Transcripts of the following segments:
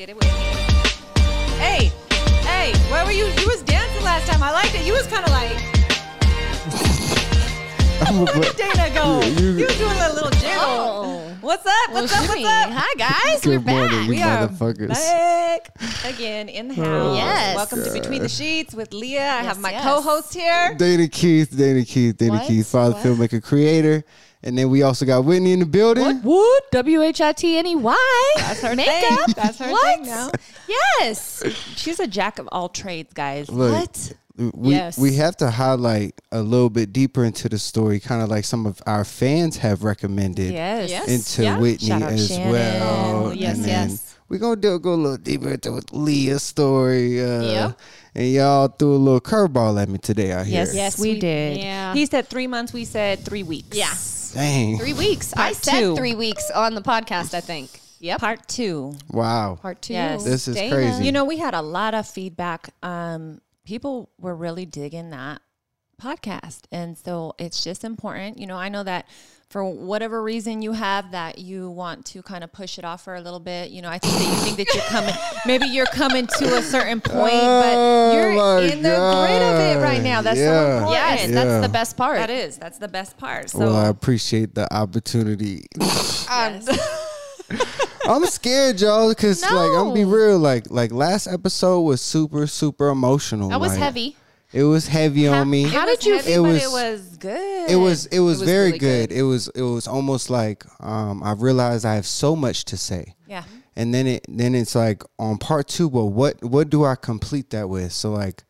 Get it with me. Hey, hey, where were you? You was dancing last time. I liked it. You was kind of like, I'm look at Dana go. You- You, was doing a little jiggle. Oh. What's up? What's up? Shimmy. What's up? Hi guys, we're Good morning, back. you We are motherfuckers. back again in the house. Yes. Welcome to Between the Sheets with Lea. I have my yes. co-host here. Dana Keith, Dana Keith, Dana What? Keith, father, What? filmmaker, creator. And then we also got Whitney in the building. Wood W H I T N E Y. That's her Makeup. thing. That's her What? thing now. Yes. She's a jack of all trades, guys. Look, What? We, Yes. we have to highlight a little bit deeper into the story, kind of like some of our fans have recommended Yes. Yes. into Yeah. Whitney Shout out as Shannon. well. Yes, and then yes. We're going to go a little deeper into Lea's story. Uh, Yep. And y'all threw a little curveball at me today out here. Yes, Yes, we, we- did. yeah. He said three months. We said three weeks. Yeah. Dang. Three weeks. I Part said two. three weeks on the podcast, I think. Yep. Part two. Wow. Part two. Yes. This is Dana. crazy. You know, we had a lot of feedback. Um, people were really digging that podcast. And so it's just important. You know, I know that for whatever reason you have that you want to kind of push it off for a little bit. You know, I think that you think that you're coming, maybe you're coming to a certain point, Oh but you're my in the grid of it right now. That's so Yeah. important. Yes, Yeah. that's the best part. That is. That's the best part. So well, I appreciate the opportunity. Um, I'm scared, y'all, because like I'm gonna be real. Like like last episode was super super emotional. that was like, heavy. It was heavy on me. how did you- heavy, it but was- it was good. it was it was, was very really good. good. It was it was almost like um, I realized I have so much to say, yeah. and then it then it's like on part two. Well, what what do I complete that with? So like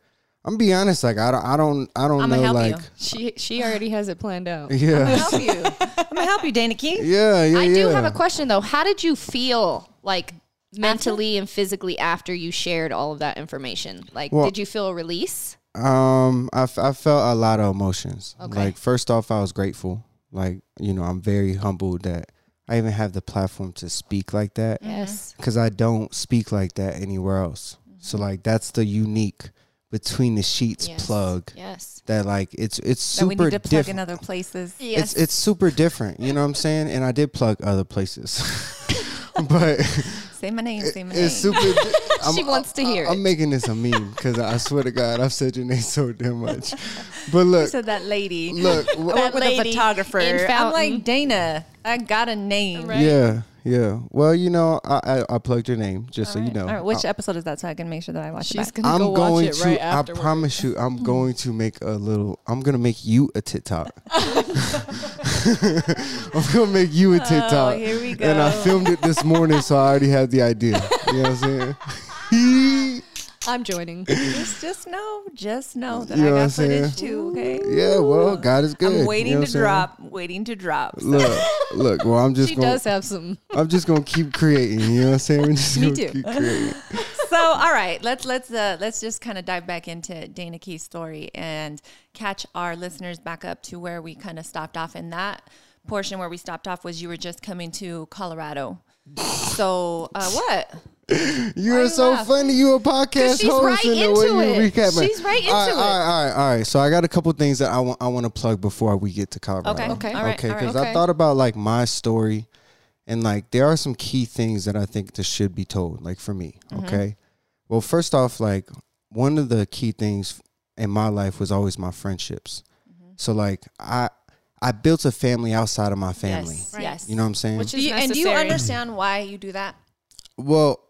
I'm gonna be honest. Like I don't I don't I don't I'ma know. help like you. She she already has it planned out. yeah I'm gonna help you. I'm gonna help you, Dana Key. yeah yeah I yeah. do have a question though. How did you feel like mentally and physically after you shared all of that information? Like, Well- did you feel a release? Um, I, f- I felt a lot of emotions. Okay. Like first off, I was grateful. Like you know, I'm very humbled that I even have the platform to speak like that Yes. because I don't speak like that anywhere else. So like that's the unique between the sheets Yes. plug Yes. that like it's it's super. That we super need to plug different. in other places. Yes. It's it's super different. You know what I'm saying? And I did plug other places, but Say my name. Say my name. it's super. di- I'm, She wants to hear I'm it. making this a meme because I swear to God, I've said your name so damn much. But look, So that lady. look, I wh- work with a photographer. I'm like Dana. I got a name. Right. Yeah, yeah. Well, you know, I I, I plugged your name just so you know. All right, which uh, episode is that? So I can make sure that I watch She's it. Back. gonna I'm go going watch it to. right I promise you, I'm going to make a little. I'm gonna make you a TikTok. I'm gonna make you a oh, TikTok. Oh, here we go. And I filmed it this morning, so I already have the idea. You know what I'm saying? I'm joining. just, just know, just know that You know I got footage saying? too. Okay. yeah. Well, God is good. I'm you waiting know what to saying? drop. Waiting to drop. So- Look, look. Well, I'm just She gonna. does have some. I'm just gonna keep creating. You know what I'm saying? We're just Me too. keep creating. so all right let's let's uh let's just kind of dive back into dana key's story and catch our listeners back up to where we kind of stopped off in that portion where we stopped off was you were just coming to colorado so uh what You're you so laugh? funny. You a podcast she's host right and the way into you it. recap it. She's right all right, into All it. right, all right, all right. So I got a couple things that I want I want to plug before we get to Colorado. Okay, Okay. all right, okay. all right. Because okay. I thought about like my story, and like there are some key things that I think that should be told. Like for me, Mm-hmm. okay. Well, first off, like one of the key things in my life was always my friendships. Mm-hmm. So like I I built a family outside of my family. yes Right. yes You know what I'm saying? Which Do is you, and do you understand why you do that Well,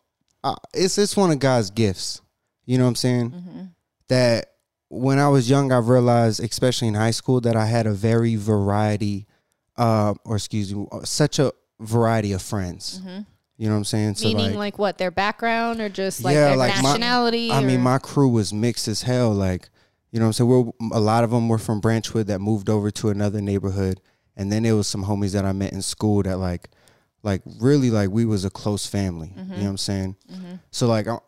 uh, it's it's one of God's gifts. You know what I'm saying? Mm-hmm. That when I was young, I realized, especially in high school, that I had a very variety, uh, or excuse me, uh, such a variety of friends. Mm-hmm. You know what I'm saying? So Meaning like, what their background or just like Yeah, their like my- nationality? I mean, my crew was mixed as hell. Like, you know what I'm saying? We're, a lot of them were from Branchwood that moved over to another neighborhood. And then there was some homies that I met in school that like, like really like we was a close family. You mm-hmm. know what I'm saying? Mm-hmm. So like, I'm,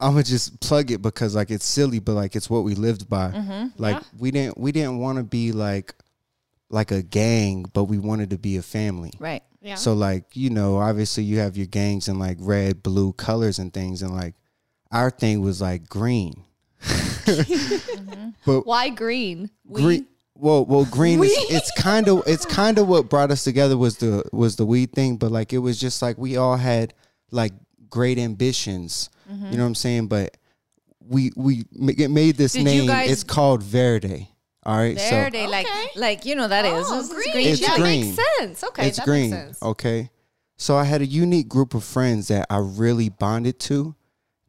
I'm gonna just plug it because like it's silly, but like it's what we lived by. Mm-hmm. Like Yeah. we didn't we didn't want to be like like a gang, but we wanted to be a family. right yeah. So like, you know, obviously you have your gangs in like red, blue colors and things and like our thing was like green. But Why green? green well well green is it's kind of it's kind of what brought us together was the was the weed thing, but like it was just like we all had like great ambitions. You mm-hmm. know what I'm saying? But we we it made this Did name. guys- it's called Verde. All right, Verde, so like Okay. like you know that is Oh, This is green. It's that green. makes sense. Okay, it's that green. makes sense. Okay. So I had a unique group of friends that I really bonded to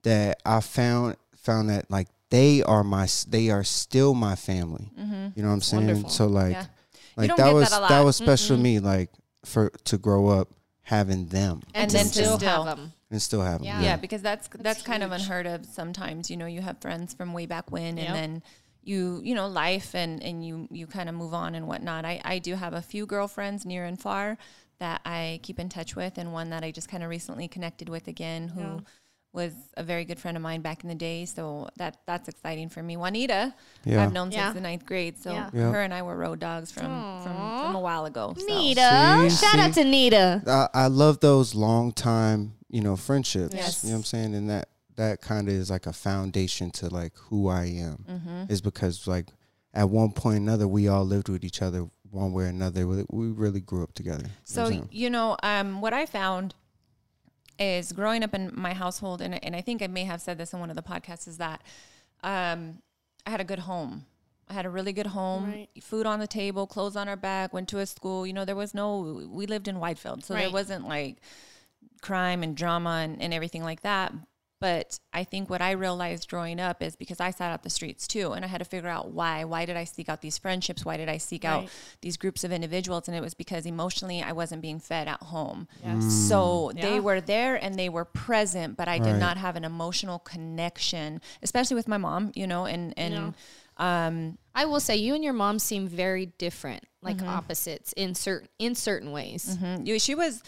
that I found found that like they are my they are still my family. Mm-hmm. You know what I'm saying? wonderful. So like Yeah. Like that was that that, was special to me like for to grow up having them And, And then to still still- have them. and still have them. Yeah. yeah, because that's that's, kind of unheard of sometimes you know you have friends from way back when Yep. and then you you know life and and you you kind of move on and whatnot i i do have a few girlfriends near and far that i keep in touch with and one that i just kind of recently connected with again who Yeah. Was a very good friend of mine back in the day so that that's exciting for me juanita Yeah. i've known Yeah. since the ninth grade so Yeah. Yeah. her and i were road dogs from from, from a while ago so. Nita. See, Shout out to Nita. I, I love those long time, you know, friendships. Yes. You know what I'm saying? And that that kind of is like a foundation to like who I am. Mm-hmm. Is because like at one point or another we all lived with each other one way or another. We, we really grew up together. You know So you know, um, what I found is growing up in my household, and and I think I may have said this in one of the podcasts, is that um, I had a good home. I had a really good home, Right. food on the table, clothes on our back. Went to a school. You know, there was no. We lived in Whitefield, so there wasn't like crime and drama and, and everything like that. But I think what I realized growing up is because I sat out the streets too, and I had to figure out why. Why did I seek out these friendships? Why did I seek out these groups of individuals? And it was because emotionally I wasn't being fed at home. Yes. So Yeah. they were there and they were present, but I did Right. not have an emotional connection, especially with my mom, you know, and, and, um, I will say you and your mom seem very different, like opposites in certain in certain ways. mhm. She was,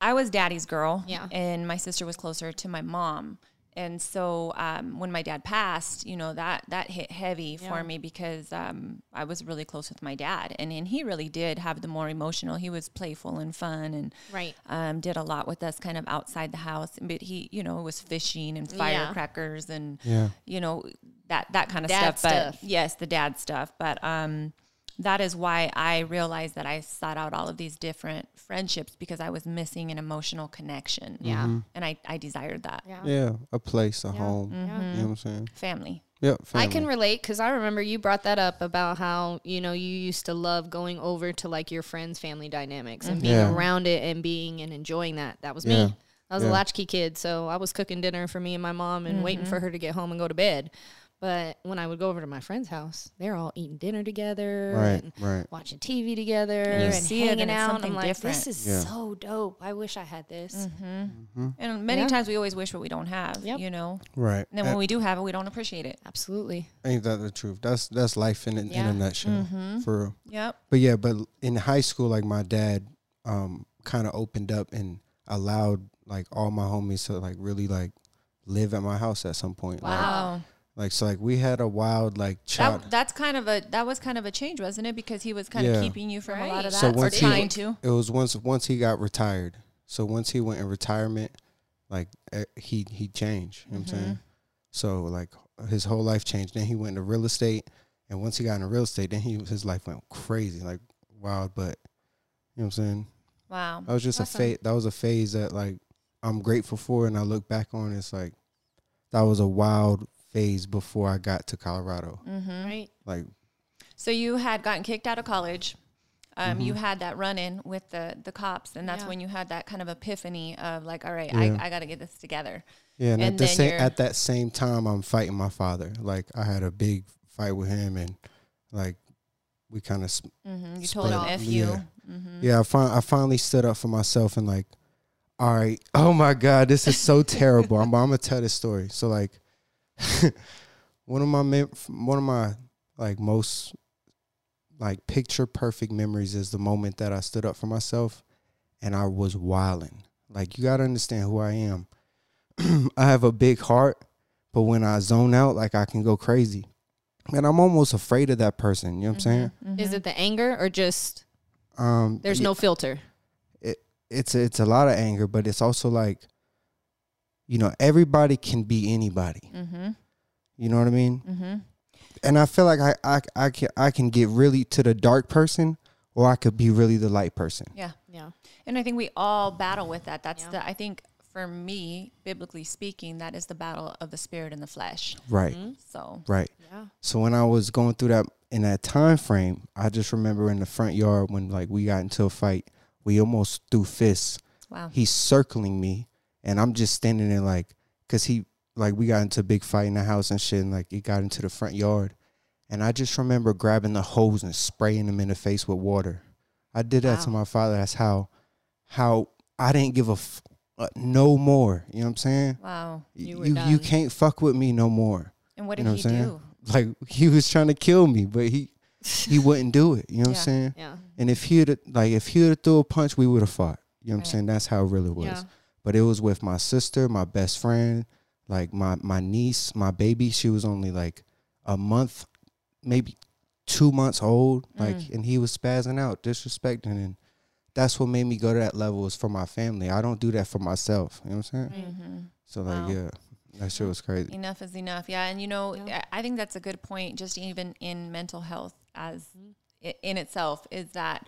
I was daddy's girl. Yeah. And my sister was closer to my mom. And so um, when my dad passed, you know, that, that hit heavy Yeah. for me because um, I was really close with my dad. And, and he really did have the more emotional. He was playful and fun and Right. um, did a lot with us kind of outside the house. But he, you know, was fishing and Yeah. firecrackers and, Yeah. you know, that, that kind of Dad stuff. But yes, the dad stuff. But um, that is why I realized that I sought out all of these different friendships because I was missing an emotional connection. Yeah. Mm-hmm. And I, I desired that. Yeah. Yeah. A place, a Yeah. home. Mm-hmm. You know what I'm saying? Family. Yep. I can relate because I remember you brought that up about how you know you used to love going over to like your friends' family dynamics and being mm-hmm. Yeah. around it and being and enjoying that. That was Yeah. me. I was a latchkey kid, so I was cooking dinner for me and my mom and waiting for mm-hmm. her to get home and go to bed. But when I would go over to my friend's house, they're all eating dinner together Right. and Right. watching TV together And and see it hanging and out. something I'm like, different. this is Yeah. so dope. I wish I had this. Mm-hmm. Mm-hmm. And many Yeah. times we always wish what we don't have, Yep. you know? Right. And then when we do have it, we don't appreciate it. Absolutely. Ain't that the truth? That's that's life in, a- in Yeah. a nutshell. Mm-hmm. For real. Yep. But yeah, but in high school, like my dad, um, kind of opened up and allowed like all my homies to like really like live at my house at some point. Wow. like so, like we had a wild like child. That, that's kind of a that was kind of a change, wasn't it? Because he was kind of keeping you from a lot of that, So or once he- trying to. it was once once he got retired. So once he went in retirement, like he he changed. You know what I'm mm-hmm. saying? So like his whole life changed. Then he went into real estate, and once he got into real estate, then he his life went crazy, like wild. But you know what I'm saying? Wow. That was just Awesome. a phase. That was a phase that like I'm grateful for, and I look back on. It's like that was a wild phase before I got to Colorado. Mm-hmm. Right. Like So you had gotten kicked out of college. Um, Mm-hmm. You had that run in with the the cops, and that's Yeah. when you had that kind of epiphany of like, all right, Yeah. I, I got to get this together. yeah, and, And at the same at that same time, I'm fighting my father. Like I had a big fight with him, and like we kind of hmm You told him Spread- f you. yeah. hmm yeah. I fin- I finally stood up for myself and like, all right, oh my god, this is so terrible. I'm, I'm gonna tell this story. So like, one of my mem- one of my like most like picture perfect memories is the moment that I stood up for myself and I was wilding. Like you gotta understand who I am. I have a big heart, but when I zone out, like I can go crazy. And I'm almost afraid of that person. You know what I'm saying? Is it the anger or just Um, there's yeah, no filter? It, It's it's a lot of anger, but it's also like, you know, everybody can be anybody. Mm-hmm. You know what I mean? Mm-hmm. And I feel like I I I can I can get really to the dark person, or I could be really the light person. Yeah. Yeah. And I think we all battle with that. That's Yeah. the I think for me, biblically speaking, that is the battle of the spirit and the flesh. Right. So Right. Yeah. So when I was going through that in that time frame, I just remember in the front yard when like we got into a fight, we almost threw fists. wow. He's circling me, and I'm just standing there like, cause he like we got into a big fight in the house and shit, and like he got into the front yard, and I just remember grabbing the hose and spraying him in the face with water. I did that to my father. That's how, how I didn't give a f- uh, no more. You know what I'm saying? Wow. You you you can't fuck with me no more. And what You did know he what do? Like he was trying to kill me, but he he wouldn't do it. You know what I'm saying? Yeah. And if he'd like if he'd threw a punch, we would have fought. You know what Right. I'm saying? That's how it really was. Yeah. But it was with my sister, my best friend, like my my niece, my baby. She was only like a month, maybe two months old. Like, Mm. and he was spazzing out, disrespecting, and that's what made me go to that level. Was for my family. I don't do that for myself. You know what I'm saying? hmm So like, Wow. yeah, that shit was crazy. Enough is enough. Yeah. And you know, Yeah. I I think that's a good point, just even in mental health as Mm-hmm. in itself, is that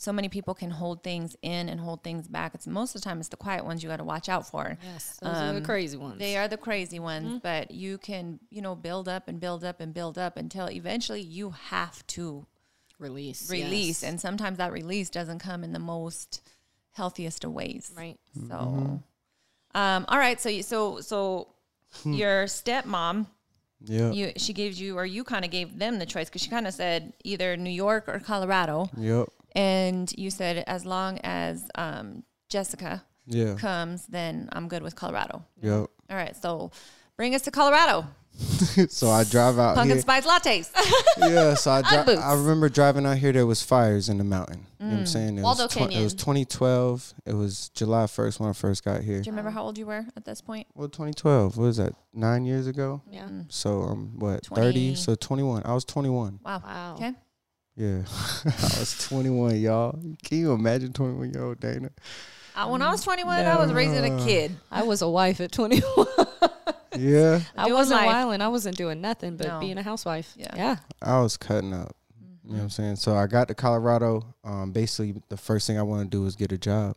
so many people can hold things in and hold things back. It's most of the time it's the quiet ones you got to watch out for. Yes. Those are the Um, crazy ones. They are the crazy ones, but you can, you know, build up and build up and build up until eventually you have to release. release. yes. And sometimes that release doesn't come in the most healthiest of ways. right. So, um, all right. So, you, so, so your stepmom, Yeah. you, she gave you, or you kind of gave them the choice because she kind of said either New York or Colorado. Yep. And you said, as long as um, Jessica Yeah. comes, then I'm good with Colorado. Yep. All right. So, bring us to Colorado. so I drive out Pumpkin here. spice lattes. yeah, so I dri- I remember driving out here. There was fires in the mountain. You know what I'm saying? It Waldo was twen- it was 2012. It was July 1st when I first got here. Do you remember how old you were at this point? Well, 2012. What was that? Nine years ago. Yeah. So um, what? 20. 30. So 21. I was 21. Wow. Wow. Okay. Yeah, I was 21, y'all. Can you imagine 21 year old Dana? Uh, when I was 21, I was raising a kid. I was a wife at 21. Yeah, I wasn't life. wilding. I wasn't doing nothing but No. being a housewife. Yeah. Yeah. I was cutting up. You know what I'm saying? So I got to Colorado. Um, basically, the first thing I want to do was get a job,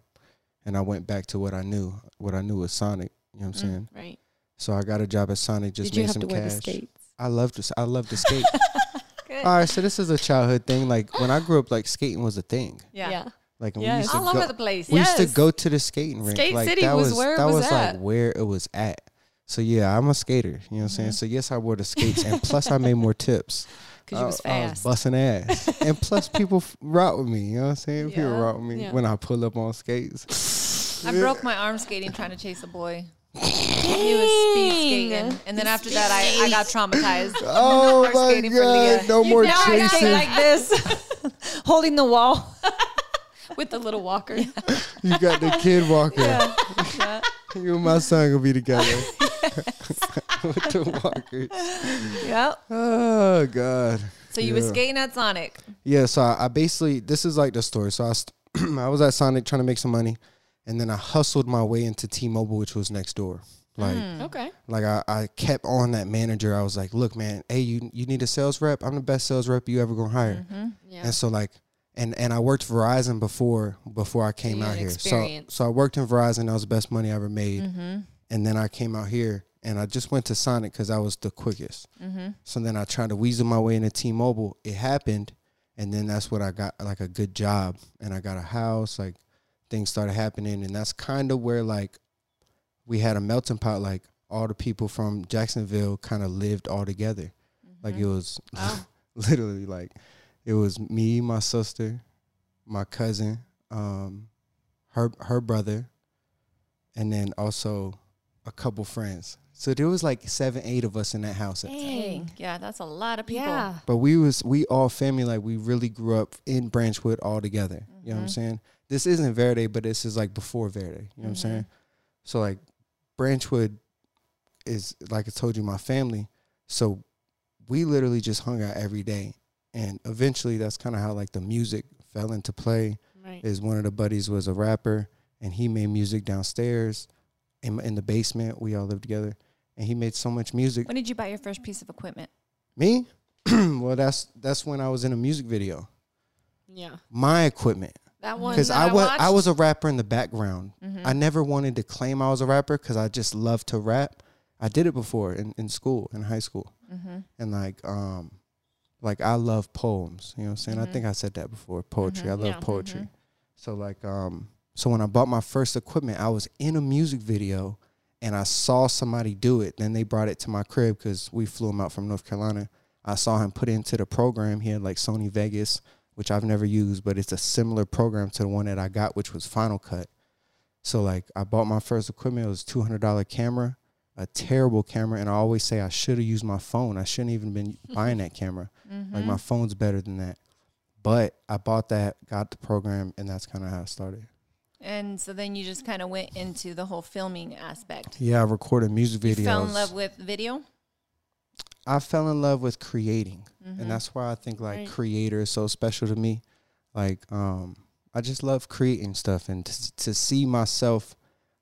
and I went back to what I knew. What I knew was Sonic. You know what I'm saying? Right. So I got a job at Sonic. Just Did you made have some to wear the cash. skates? I love to. I love to skate. Good. All right, so this is a childhood thing. Like when I grew up, like skating was a thing. Yeah. yeah. Like we used to All go, over the place. we used to go to the skating rink. Skate like City that was was, where it that was was at. like where it was at. So yeah, I'm a skater. You know what I'm saying? Mm-hmm. So yes, I wore the skates, and plus I made more tips. Because you I- was I was busting ass, and plus people f- route with me. You know what I'm saying? People Yeah. route with me Yeah. when I pull up on skates. I broke my arm skating trying to chase a boy. He was speed skating. And then after that, I, I got traumatized. Oh more my skating for Lea. god! No more now I skate chasing. like this, holding the wall. with the little walker. you got the kid walker. You and my son gonna be together with the walkers. Yep. Oh god. So you were Yeah. skating at Sonic. Yeah, so I, I basically this is like the story. So I st- I was at Sonic trying to make some money, and then I hustled my way into T-Mobile, which was next door. Like Mm. okay. like I, I kept on that manager. I was like, look, man, hey, you you need a sales rep. I'm the best sales rep you ever gonna hire. Mm-hmm. Yeah. And so like and and I worked Verizon before before I came out here. So experience. so I worked in Verizon. That was the best money I ever made. Mm-hmm. And then I came out here and I just went to Sonic because I was the quickest. Mm-hmm. So then I tried to weasel my way into T-Mobile. It happened, and then that's what I got like a good job, and I got a house. Like things started happening, and that's kind of where like we had a melting pot. Like all the people from Jacksonville kind of lived all together. Like Mm-hmm. it was literally like it was me, my sister, my cousin, um, her her brother, and then also a couple friends. So there was like seven, eight of us in that house. At the. Dang. Yeah, that's a lot of people. Yeah. But we was we all family like we really grew up in Branchwood all together. You know what I'm Mhm. saying? This isn't Verde, but this is like before Verde. You know what I'm Mhm. saying? So like Branchwood is like I told you my family. So we literally just hung out every day. And eventually that's kind of how like the music fell into play. Right. Is one of the buddies was a rapper and he made music downstairs in in the basement. We all lived together. And he made so much music. When did you buy your first piece of equipment? Me? well, that's that's when I was in a music video. Yeah. My equipment. That one because I was I was a rapper in the background. Mm-hmm. I never wanted to claim I was a rapper because I just love to rap. I did it before in, in school, in high school, Mm-hmm. and like um, like I love poems. You know what I'm saying? I think I said that before. Poetry. I love Yeah. poetry. So like um, so when I bought my first equipment, I was in a music video, and I saw somebody do it. Then they brought it to my crib because we flew him out from North Carolina. I saw him put it into the program. He had like Sony Vegas, which I've never used, but it's a similar program to the one that I got, which was Final Cut. So like I bought my first equipment. It was two hundred dollar camera, a terrible camera, and I always say I should have used my phone. I shouldn't even been buying that camera. Mm-hmm. Like my phone's better than that. But I bought that, got the program, and that's kind of how it started. And so then you just kind of went into the whole filming aspect. Yeah, I recorded music videos. You fell in love with video. I fell in love with creating, Mm-hmm. and that's why I think like Right. creator is so special to me. Like, um, I just love creating stuff, and to, to see myself,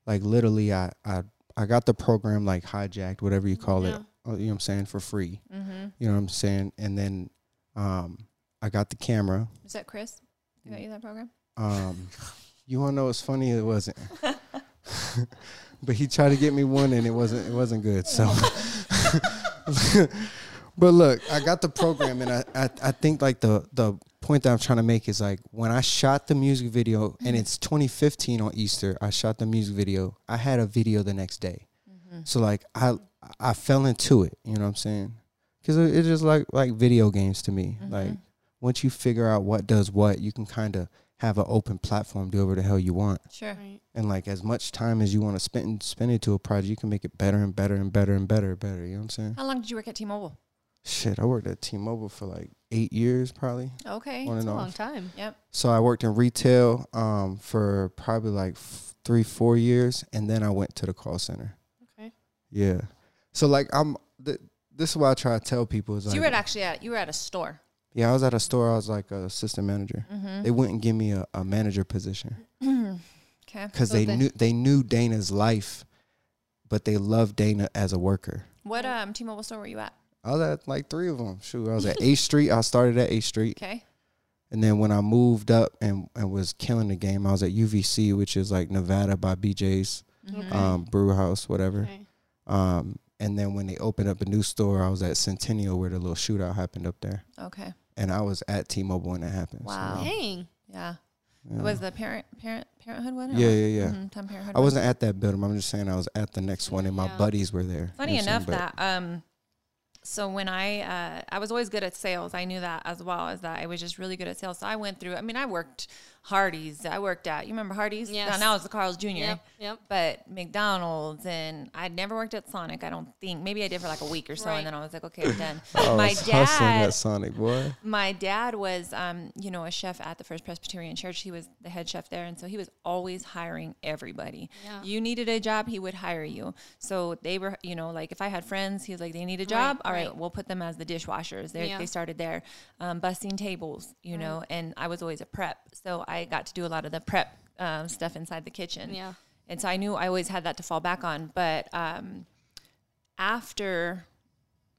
like literally, I I I got the program like hijacked, whatever you call it. Yeah. uh, You know what I'm saying for free. Mm-hmm. You know what I'm saying, and then, um, I got the camera. Is that Chris? Who got you that program? Um, you want to know what's funny? It wasn't. but he tried to get me one, and it wasn't. It wasn't good. So, but look, I got the program, and I, I I think like the the point that I'm trying to make is like when I shot the music video, and it's 2015 on Easter. I shot the music video. I had a video the next day. Mm-hmm. So like I I fell into it. You know what I'm saying? Because it, it's just like like video games to me. Mm-hmm. Like once you figure out what does what, you can kind of have an open platform, do whatever the hell you want. Sure. Right. And like as much time as you want to spend spend it to a project, you can make it better and better and better and better and better. You know what I'm saying? How long did you work at T-Mobile? Shit, I worked at T-Mobile for like eight years, probably Okay. on It's and a long time. Yep. So I worked in retail um, for probably like f- three, four years, and then I went to the call center. Okay. Yeah. So like I'm. Th- this is what I try to tell people is So like, you were at actually at you were at a store. Yeah, I was at a store. I was like a assistant manager. Mm-hmm. They wouldn't give me a, a manager position. Okay. because So they they- knew they knew Dana's life, but they loved Dana as a worker. What um T-Mobile store were you at? I was at like three of them. Shoot, I was at Eighth Street. I started at Eighth Street, Okay. and then when I moved up and, and was killing the game, I was at UVC, which is like Nevada by BJ's, Mm-hmm. um, brew house, whatever. Okay. Um, and then when they opened up a new store, I was at Centennial where the little shootout happened up there, Okay. and I was at T-Mobile when that happened. So, Wow. Dang. Yeah. yeah. Was the parent parent parenthood one? Yeah, yeah, yeah. Mhm, Time parenthood. I wasn't at that building. I'm just saying I was at the next one, and my Yeah. buddies were there. Funny You know what I'm enough saying? that um so when I uh I was always good at sales. I knew that as well as that I was just really good at sales. So I went through I mean I worked Hardee's. I worked at you remember Hardee's? Yeah. Now it's the Carl's Jr. Yep. Yep. But McDonald's and I'd never worked at Sonic, I don't think. Maybe I did for like a week or so Right. and then I was like, okay, I'm done. I My was hustling dad at Sonic, boy. my dad was um, you know, a chef at the First Presbyterian Church. He was the head chef there and so he was always hiring everybody. Yeah. You needed a job, he would hire you. So they were, you know, like if I had friends, he was like, they need a job. All right, right. we'll put them as the dishwashers. They Yeah. they started there, um, busting tables, you know, and I was always a prep, so I got to do a lot of the prep um, stuff inside the kitchen. Yeah. And so I knew I always had that to fall back on. But um, after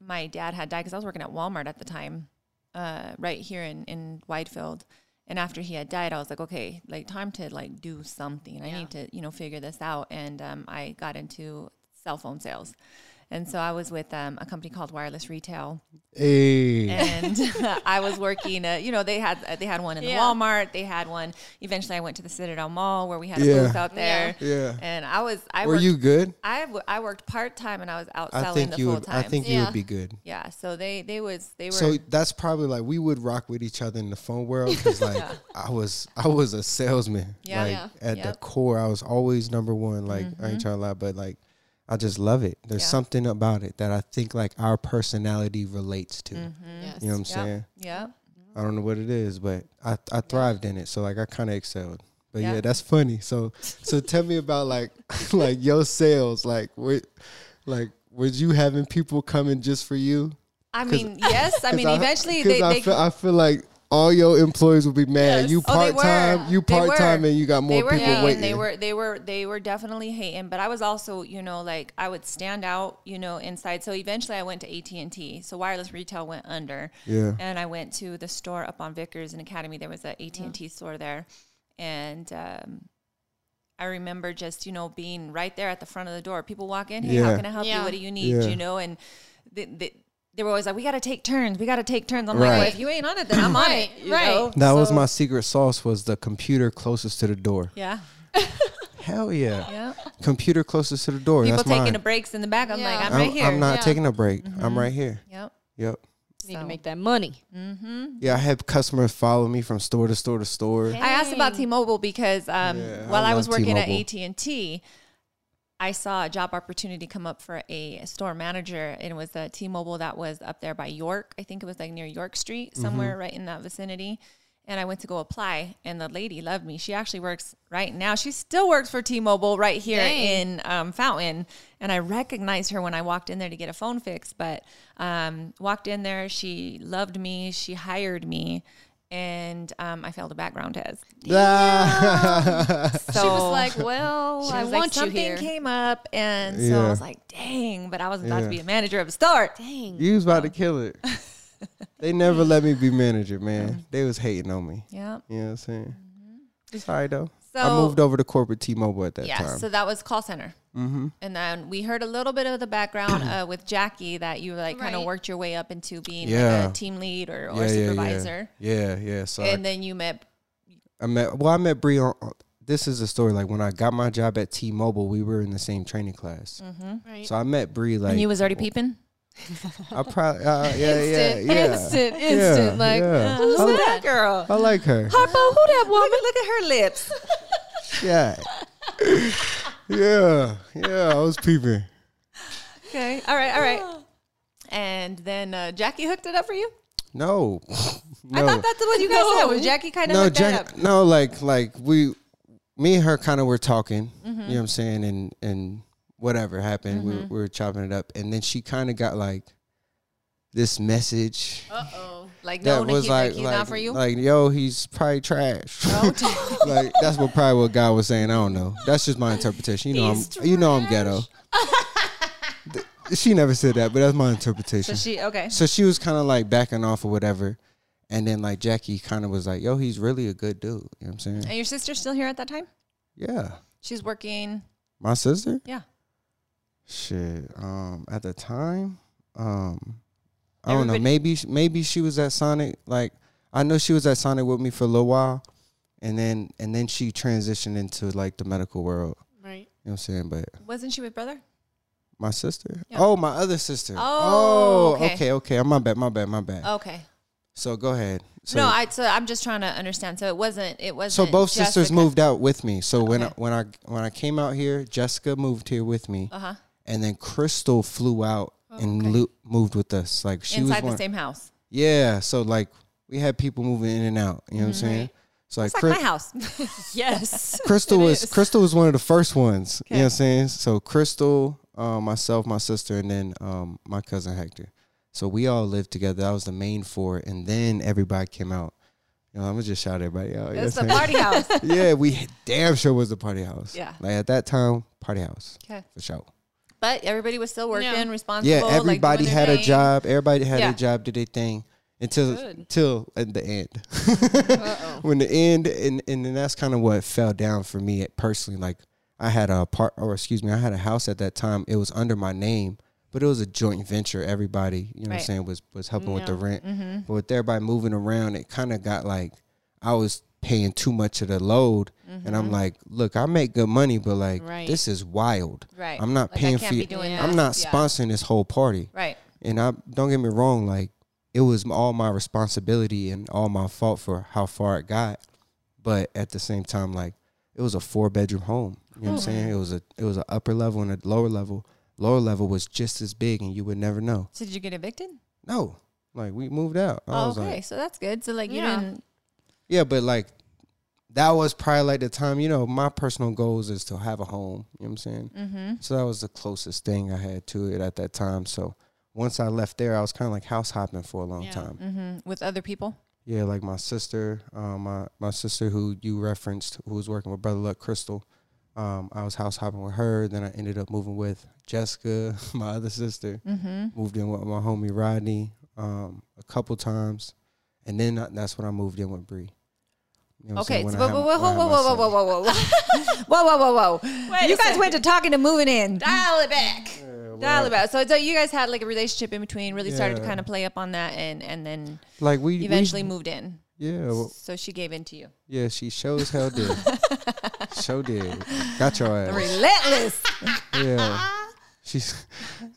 my dad had died, because I was working at Walmart at the time, uh, right here in, in Whitefield. And after he had died, I was like, okay, like time to like do something. I Yeah. need to, you know, figure this out. And um, I got into cell phone sales. And so I was with um, a company called Wireless Retail, Hey. and I was working. Uh, you know, they had they had one in the Walmart. They had one. Eventually, I went to the Citadel Mall where we had a Yeah. booth out there. Yeah. And I was I Were worked, you good? I, w- I worked part time and I was out I selling think the you full would. time. I think you would be good. yeah. So they they was they were So that's probably like we would rock with each other in the phone world because like I was I was a salesman. Yeah. Like Yeah. at the Yep. Mm-hmm. core, I was always number one. Like I ain't trying to lie, but like I just love it. There's Yeah. something about it that I think like our personality relates to. Mm-hmm. Yes. You know what I'm saying? yeah. I don't know what it is, but I I thrived in it. So like I kind of excelled. But yeah. Yeah. that's funny. So so tell me about like like your sales. Like what like was you having people coming just for you? I mean, yes. I mean, 'Cause eventually 'cause they, I they feel, I feel like all your employees will be mad. Yes. You Oh, part time, you part time, and you got more they were people hating. waiting. They were they were they were definitely hating. But I was also, you know, like I would stand out, you know, inside. So eventually, I went to AT and T. So wireless retail went under. Yeah. And I went to the store up on Vickers and Academy. There was a AT and T store there. and um, I remember just you know being right there at the front of the door. People walk in, hey, how can I help you? What do you need? Yeah. You know, and the, they, they were always like, we got to take turns. We got to take turns. I'm like, well, if you ain't on it, then I'm on it. you right. know? That was my secret sauce. Was the computer closest to the door? Yeah, Hell yeah, yeah. computer closest to the door. People That's taking mine. the breaks in the back. I'm Yeah. like, I'm, I'm, right here. I'm not Yeah. taking a break. I'm Mhm. right here. Yep. Yep. Need to make that money. Mm-hmm. Yeah, I had customers follow me from store to store to store. Yeah. I asked about T-Mobile because um, Yeah, while I I, was working at T-Mobile. AT and T, I saw a job opportunity come up for a store manager, and it was a T-Mobile that was up there by York. I think it was like near York Street, Mm-hmm. somewhere right in that vicinity. And I went to go apply, and the lady loved me. She actually works right now. She still works for T-Mobile right here Dang. in um, Fountain, and I recognized her when I walked in there to get a phone fix. But um, walked in there, she loved me. She hired me, and um, I failed a background test. Yeah. So she was like, "Well, she I was like, want you something here." came up, and so Yeah. I was like, dang, but I was about Yeah. to be a manager of a store. Dang. you was about to kill it. they never let me be manager, man. They was hating on me. Yeah. You know what I'm saying? It's all right though. So I moved over to corporate T-Mobile at that yeah, time. so that was call center. mm-hmm. And then we heard a little bit of the background uh, with Jackie that you like kind of worked your way up into being Yeah. like a team lead or, or Yeah, yeah, supervisor. Yeah, yeah. So I, And then you met I met. Well, I met Bree on. This is a story. Like when I got my job at T-Mobile, we were in the same training class. Right. So I met Bree like. and you was already peeping. I probably. Uh, yeah, instant, yeah, yeah. instant, Yeah, instant. like, yeah. who's I, that? girl? I like her. Harpo, who that woman? Look, at her lips. Yeah. yeah, yeah. I was peeping. Okay. All right. All right. And then uh, Jackie hooked it up for you. No, I thought that's what you guys said. Was Jackie kind of no, hooked that Jack. up? No, like, like we, me and her, kind of were talking. Mm-hmm. You know what I'm saying? And and whatever happened, we, we were chopping it up, and then she kind of got like this message Uh oh. Like that no, was Nikki, like, like, not for you. like, yo, he's probably trash. Oh, like that's what probably what God was saying. I don't know. That's just my interpretation. You know, He's I'm, you know, I'm ghetto. She never said that, but that's my interpretation. so she okay. So she was kind of like backing off or whatever. And then like Jackie kind of was like, yo, he's really a good dude. You know what I'm saying? And your sister still here at that time? Yeah. She's working. My sister? Yeah. Shit. Um, at the time, um, I don't know. Maybe maybe she was at Sonic. Like I know she was at Sonic with me for a little while, and then and then she transitioned into like the medical world. Right. You know what I'm saying? But Wasn't she with brother? my sister? Yeah. Oh, my other sister. Oh, Oh, okay. okay, okay. I'm my bad, my bad, my bad. Okay. So go ahead. So, no, I so I'm just trying to understand. So it wasn't it so wasn't so both sisters Jessica- moved out with me. So when I, Okay. when I when I came out here, Jessica moved here with me, Uh-huh. And then Crystal flew out and okay. lo- moved with us. Like she Inside was the same house. Yeah, so like we had people moving in and out. You know what I'm saying? So like, It's like Chris- my house. Yes. Crystal was is. Crystal was one of the first ones. You know what I'm saying? So Crystal, um, myself, my sister, and then um, my cousin Hector. So we all lived together. That was the main four, and then everybody came out. You know, I'm gonna just shout everybody out. it's the party house. yeah, we damn sure was the party house. Yeah. like at that time, party house Okay. for sure. But everybody was still working, Yeah. responsible. Yeah, everybody doing their had a thing. job. Everybody had Yeah. a job. Did their thing until Good. until at the end. Uh-oh. when the end and and then that's kind of what fell down for me personally like i had a part or excuse me i had a house at that time it was under my name but it was a joint venture everybody you know what i'm saying was was helping with the rent Mm-hmm. but with everybody moving around it kind of got like i was paying too much of the load and i'm mm-hmm. like look i make good money but like Right. this is wild Right. i'm not Like, paying for you i'm not Yeah. sponsoring this whole party Right. and I don't get me wrong, like it was all my responsibility and all my fault for how far it got. But at the same time, like it was a four bedroom home. You know what I'm oh, saying? It was a it was an upper level and a lower level. Lower level was just as big, and you would never know. So did you get evicted? No, like we moved out. I Oh, okay. like, so that's good. So like you Yeah. didn't. Yeah, but like that was probably like the time. You know, my personal goals is to have a home. You know what I'm saying? Mm-hmm. So that was the closest thing I had to it at that time. So once I left there, I was kind of like house hopping for a long Yeah. time. Mm-hmm. With other people. Yeah, like my sister, um, my my sister who you referenced, who was working with Brother Luck Crystal. Um, I was house hopping with her. Then I ended up moving with Jessica, my other sister. Mm-hmm. Moved in with my homie Rodney um, a couple times, and then I- that's when I moved in with Bree. You know Okay, so, When I whoa, whoa, whoa, whoa, whoa, whoa, whoa, whoa, whoa, whoa, whoa, whoa, whoa! You guys went to talking to moving in. Dial it back. Dial it back. So, so you guys had like a relationship in between. Really started to kind of play up on that, and and then Like we we- eventually moved in. yeah, well, So she gave in to you. yeah. She shows how did. Show did. Got your ass. Relentless. Yeah. She's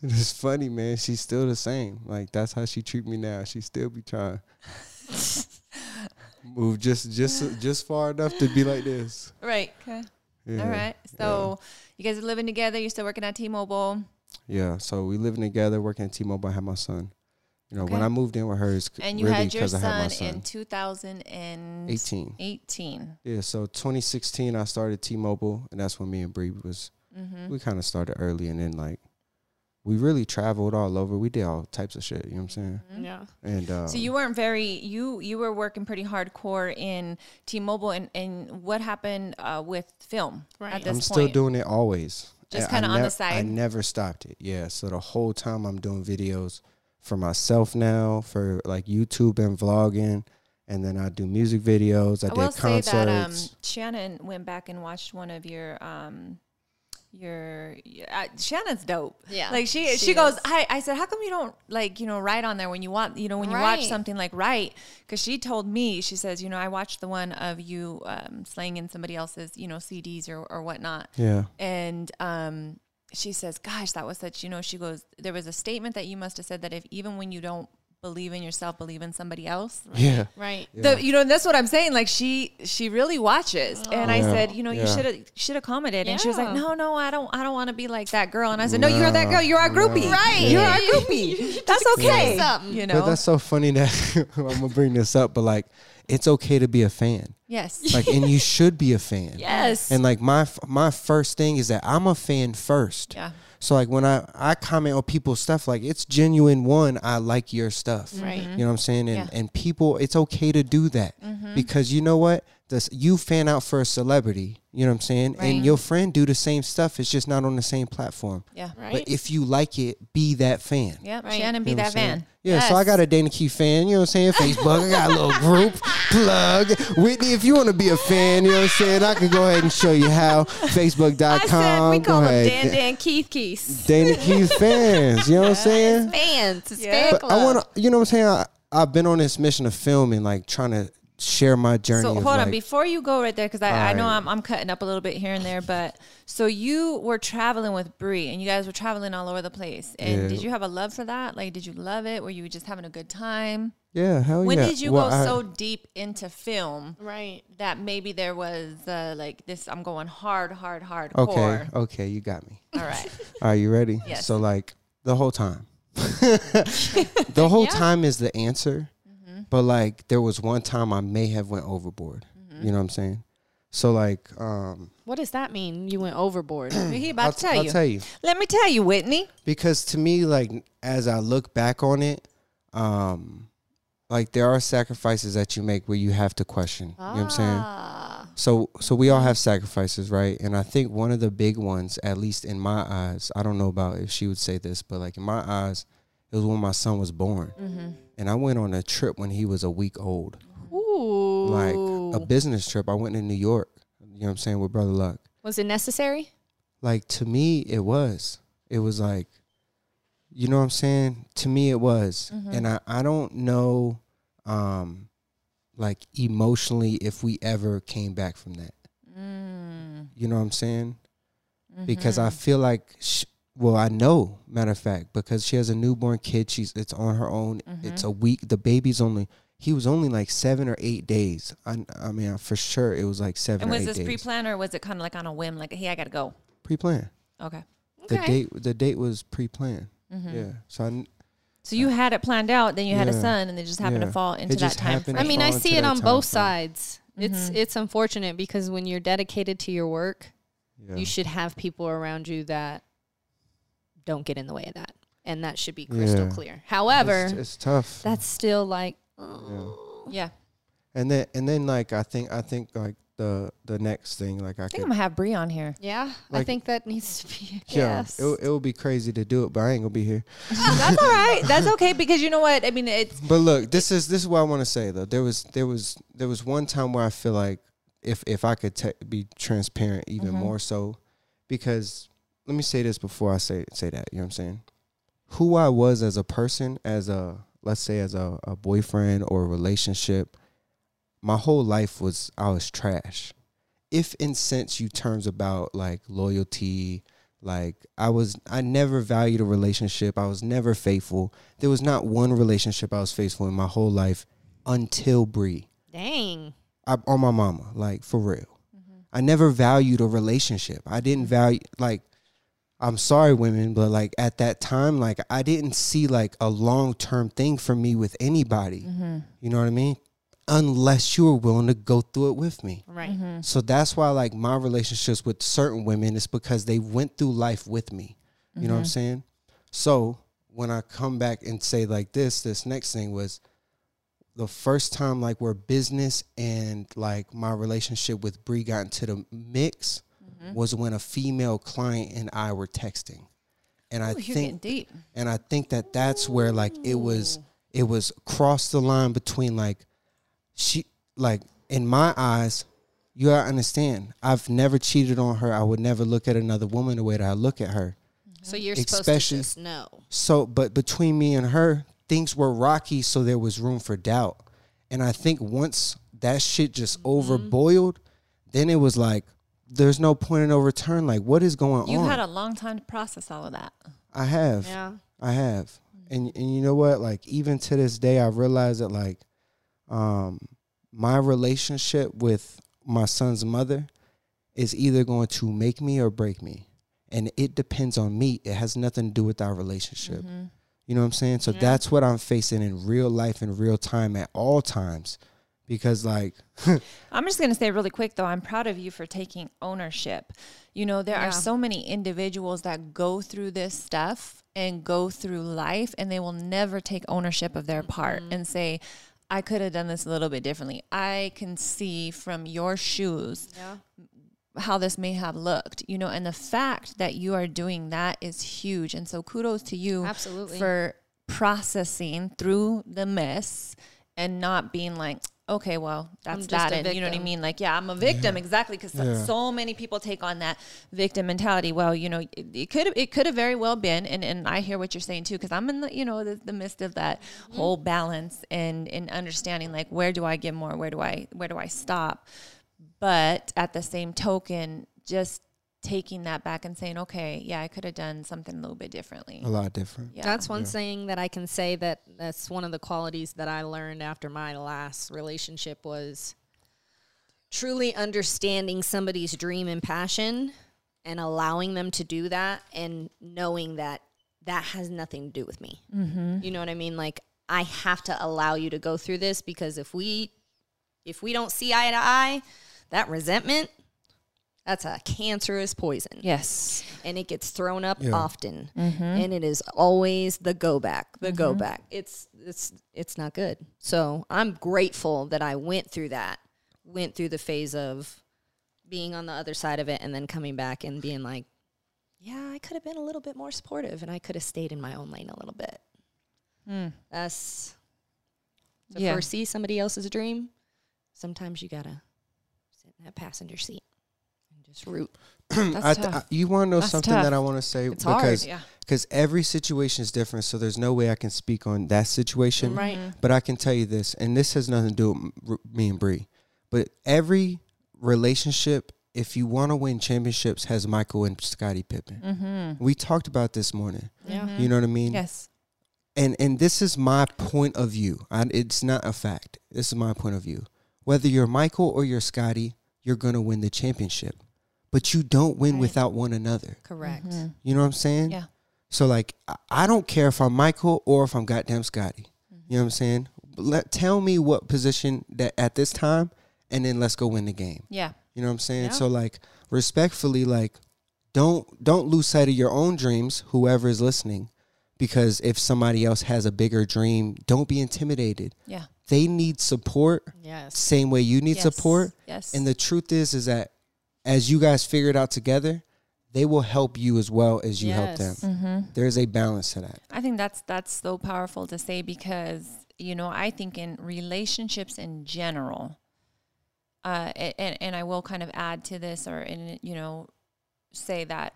it's funny, man. She's still the same. Like that's how she treat me now. She still be trying move just just just far enough to be like this. right. Okay. Yeah. All right. So you guys are living together. You're still working at T-Mobile, Yeah. So we living together, working at T-Mobile. I had my son. You know, when I moved in with her, it's and you really had your I had my son son. in 2018. 18. 18. Yeah. So 2016, I started T-Mobile, and that's when me and Bree was. Mm-hmm. We kind of started early, and then like we really traveled all over. We did all types of shit. You know what I'm saying? Yeah. And uh, So you weren't very you you were working pretty hardcore in T-Mobile, and and what happened uh, with film Right. at this I'm point? still doing it always. Just I- I kinda on the side. I never stopped it. Yeah. So the whole time I'm doing videos for myself now, for like YouTube and vlogging, and then I do music videos. I, I will did say concerts. that um, Shannon went back and watched one of your um, your uh, Shannon's dope. Yeah, like she she she, goes. I I said, how come you don't like you know write on there when you want you know when you watch something like write? Because she told me she says you know I watched the one of you um, slaying in somebody else's you know CDs or or whatnot. yeah. And um, she says, "Gosh, that was such." You know, she goes, "There was a statement that you must have said that if even when you don't believe in yourself, believe in somebody else." Yeah. Right. Yeah. The, you know, that's what I'm saying. Like she, she really watches. And I Yeah. said, you know, you should have, should have commented. And she was like, no, no, I don't, I don't want to be like that girl. And I said, no, you're that girl. You're our groupie. no. Right. You're our groupie. That's okay. something. You But know. that's so funny that I'm gonna bring this up, but like, it's okay to be a fan. yes. Like, and you should be a fan. yes. And like my my first thing is that I'm a fan first. yeah. So like when I I comment on people's stuff, like it's genuine. One, I like your stuff. Right. You know what I'm saying? And Yeah. and people, it's okay to do that mm-hmm. because you know what? This you fan out for a celebrity. You know what I'm saying? Right. And your friend do the same stuff. It's just not on the same platform. Yeah. Right. But if you like it, be that fan. Yeah, Right. Shannon, be You know that what I'm saying? fan. Yeah, so I got a Dana Key fan, you know what I'm saying? Facebook, I got a little group plug. Whitney, if you want to be a fan, you know what I'm saying? I can go ahead and show you how. Facebook.com. I said we go call them ahead. Dan Dan Keith Keith. Dana Keith fans, you know what I'm saying? Fans. It's Yeah. fan But club. I want to, you know what I'm saying? I, I've been on this mission of filming, like trying to share my journey. So of hold on before you go right there because I, I know I'm, I'm cutting up a little bit here and there, but so you were traveling with Brie and you guys were traveling all over the place. And Yeah. did you have a love for that? Like, did you love it? Were you just having a good time? Yeah, hell When yeah. When did you Well, go I- so deep into film right. that maybe there was uh, like this? I'm going hard, hard, hard. Okay, okay, you got me. All right. Are you ready? Yes. So like the whole time. the whole Yeah. time is the answer. But like there was one time I may have went overboard. Mm-hmm. You know what I'm saying? So like um What does that mean? You went overboard. He about I'll, to tell I'll you. tell you. Let me tell you, Whitney. Because to me, like as I look back on it, um like there are sacrifices that you make where you have to question. You know what I'm saying? Ah. So so we all have sacrifices, right? And I think one of the big ones, at least in my eyes, I don't know about if she would say this, but like in my eyes, it was when my son was born. Mm-hmm. And I went on a trip when he was a week old. Ooh. Like a business trip. I went to New York, you know what I'm saying, with Brother Luck. was it necessary? Like to me it was. It was like you know what I'm saying? To me it was. And I, I don't know um like emotionally if we ever came back from that. Mm. You know what I'm saying? Mm-hmm. because I feel like, sh well, I know, matter of fact, because she has a newborn kid. She's it's on her own. It's a week. The baby's only he was only like seven or eight days. I I mean, for sure it was like seven And or was eight this days. pre-planned or was it kind of like on a whim? Like, hey, I gotta go. pre-planned. Okay. The date the date was pre-planned. Mm-hmm. Yeah. So I, So you had it planned out, then you had a son, and it just happened Yeah. to fall into that time frame. I mean, I see it on both frame. sides. It's Mhm. it's unfortunate because when you're dedicated to your work, yeah. you should have people around you that don't get in the way of that, and that should be crystal Yeah. clear. However, it's, it's tough. that's still like, Yeah. yeah. And then and then like I think I think like the the next thing. Like I, I think could, I'm gonna have Brie on here. Yeah, I think that needs to be. yeah, yes. it, it would be crazy to do it, but I ain't gonna be here. That's all right. That's okay because you know what? I mean, it's But look, this is this is what I want to say though. There was there was there was one time where I feel like if if I could te- be transparent even Mhm. more so, because let me say this before I say say that. You know what I'm saying? Who I was as a person, as a let's say as a, a boyfriend or a relationship, my whole life was I was trash. If in sense you terms about like loyalty, like I was I never valued a relationship. I was never faithful. There was not one relationship I was faithful in my whole life until Bree. Dang. I, on my mama, like for real. Mm-hmm. I never valued a relationship. I didn't value like I'm sorry women, but like at that time like I didn't see like a long-term thing for me with anybody. Mm-hmm. You know what I mean? Unless you were willing to go through it with me. Right. Mm-hmm. So that's why like my relationships with certain women is because they went through life with me. You know what I'm mm-hmm. saying? So when I come back and say like this, this next thing was the first time like where business and like my relationship with Bree got into the mix Mm-hmm. was when a female client and I were texting. And I Ooh, you're think deep. and I think that that's where like it was it was crossed the line between like she like in my eyes you gotta understand I've never cheated on her. I would never look at another woman the way that I look at her. Mm-hmm. So you're supposed Especially- to just know. so but between me and her things were rocky so there was room for doubt. And I think once that shit just mm-hmm. overboiled then it was like there's no point in no return like what is going on? You've had a long time to process all of that. I have Yeah. I have. And and you know what? Like even to this day I realize that like um my relationship with my son's mother is either going to make me or break me. And it depends on me. It has nothing to do with our relationship. You know what I'm saying? So Yeah. that's what I'm facing in real life in real time at all times. Because like I'm just going to say really quick though, I'm proud of you for taking ownership. You know, there Yeah. are so many individuals that go through this stuff and go through life and they will never take ownership of their part mm-hmm. and say, I could have done this a little bit differently. I can see from your shoes Yeah. how this may have looked, you know, and the fact that you are doing that is huge. And so kudos to you Absolutely. for processing through the mess and not being like, okay, well, that's that. a And you know what I mean? Like, yeah, I'm a victim. Exactly. Cause so- Yeah. so many people take on that victim mentality. Well, you know, it, it could, it could have very well been. And, and I hear what you're saying too, cause I'm in the, you know, the, the midst of that Mm-hmm. whole balance and, and understanding like, where do I give more? Where do I, where do I stop? But at the same token, just taking that back and saying, okay, yeah, I could have done something a little bit differently. a lot different. Yeah. That's one thing that I can say that that's one of the qualities that I learned after my last relationship was truly understanding somebody's dream and passion and allowing them to do that and knowing that that has nothing to do with me. Mm-hmm. You know what I mean? Like I have to allow you to go through this because if we if we don't see eye to eye, that resentment that's a cancerous poison Yes. and it gets thrown up Yeah. often and it is always the go back the go back it's it's it's not good so i'm grateful that i went through that went through the phase of being on the other side of it and then coming back and being like yeah i could have been a little bit more supportive and i could have stayed in my own lane a little bit Mm. that's to Yeah. foresee somebody else's dream sometimes you gotta sit in that passenger seat and just root That's I th- tough. I- you want to know That's something tough. that I want to say It's hard, because yeah. because every situation is different, so there's no way I can speak on that situation. right But I can tell you this, and this has nothing to do with me and Bree. But every relationship, if you want to win championships, has Michael and Scottie Pippen. Mm-hmm. We talked about this morning. yeah You know what I mean? Yes. And and this is my point of view. I, it's not a fact. This is my point of view. Whether you're Michael or you're Scottie, you're gonna win the championship. But you don't win Right. without one another. correct mm-hmm. You know what I'm saying? Yeah. So like, I- I don't care if I'm Michael or if I'm goddamn Scottie. Mm-hmm. You know what I'm saying? Let tell me what position that at this time, and then let's go win the game. Yeah. You know what I'm saying? Yeah. So like, respectfully, like, don't don't lose sight of your own dreams. Whoever is listening, because if somebody else has a bigger dream, don't be intimidated. Yeah. they need support Yes. same way you need Yes. support. Yes. And the truth is, is that as you guys figure it out together, they will help you as well as you help them. Mm-hmm. There's a balance to that. I think that's that's so powerful to say because you know I think in relationships in general, uh, and and I will kind of add to this or in you know say that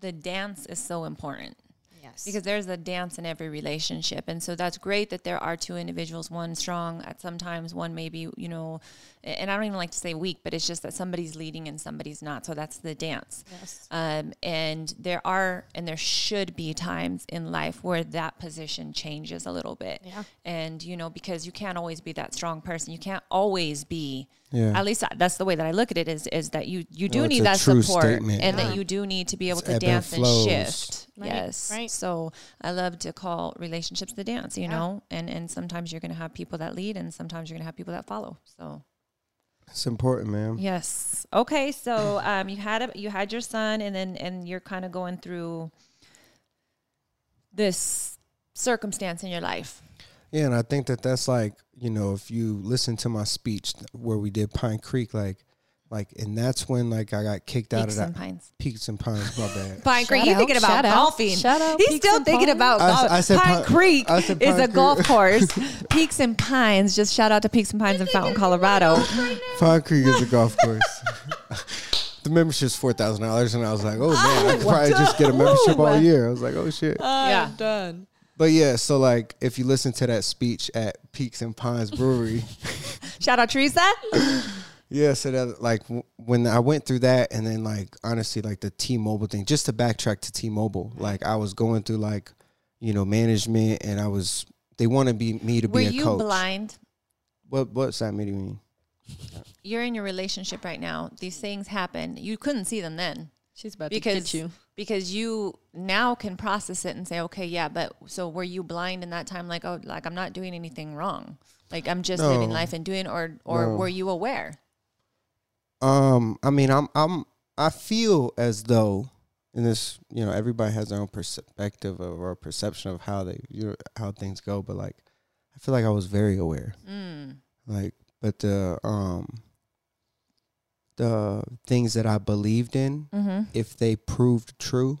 the dance is so important Yes. because there's a dance in every relationship and so that's great that there are two individuals one strong at sometimes one maybe you know and i don't even like to say weak but it's just that somebody's leading and somebody's not so that's the dance yes. um, and there are and there should be times in life where that position changes a little bit Yeah. and you know because you can't always be that strong person you can't always be Yeah. at least that's the way that i look at it is is that you you do No, need that support statement. and Yeah. that you do need to be able It's to ebb and dance and, shift Right, yes right. so i love to call relationships the dance you Yeah. know and and sometimes you're going to have people that lead and sometimes you're going to have people that follow so It's important, man. Yes. Okay. So um, you had a, you had your son, and then and you're kind of going through this circumstance in your life. Yeah, and I think that that's like you know if you listen to my speech where we did Pine Creek, like, like, and that's when like I got kicked out of Peaks that and pines. Peaks and Pines. My bad. Pine Shout Creek. He's out, thinking about shout out, golfing. shout out, He's Peaks still thinking Pines. about I s- golf. I said Pine Pine- Creek I said is Pine a golf course. Peaks and Pines. Just shout out to Peaks and Pines in Fountain, Colorado. Pine Creek is a golf course. the membership's four thousand dollars, and I was like, oh man, I could probably just get a membership all year. I was like, oh shit. Yeah. done. But yeah, so like if you listen to that speech at Peaks and Pines Brewery, Shout out Teresa. yeah, so that like w- when I went through that, and then like honestly, like the T-Mobile thing, just to backtrack to T-Mobile, like I was going through like you know management, and I was they wanted be me to Were be a coach. Were you coach. blind? What what's that mean? to me? You're in your relationship right now. These things happen. You couldn't see them then. She's about because to get you. Because you now can process it and say, okay, yeah, but so were you blind in that time? Like, oh, like I'm not doing anything wrong. Like I'm just living life and doing, or or No. were you aware? Um, I mean, I'm I'm I feel as though, in this, you know, everybody has their own perspective of or perception of how they you know, how things go, but like, I feel like I was very aware. Mm. Like, but the um, the things that I believed in, Mm-hmm. if they proved true,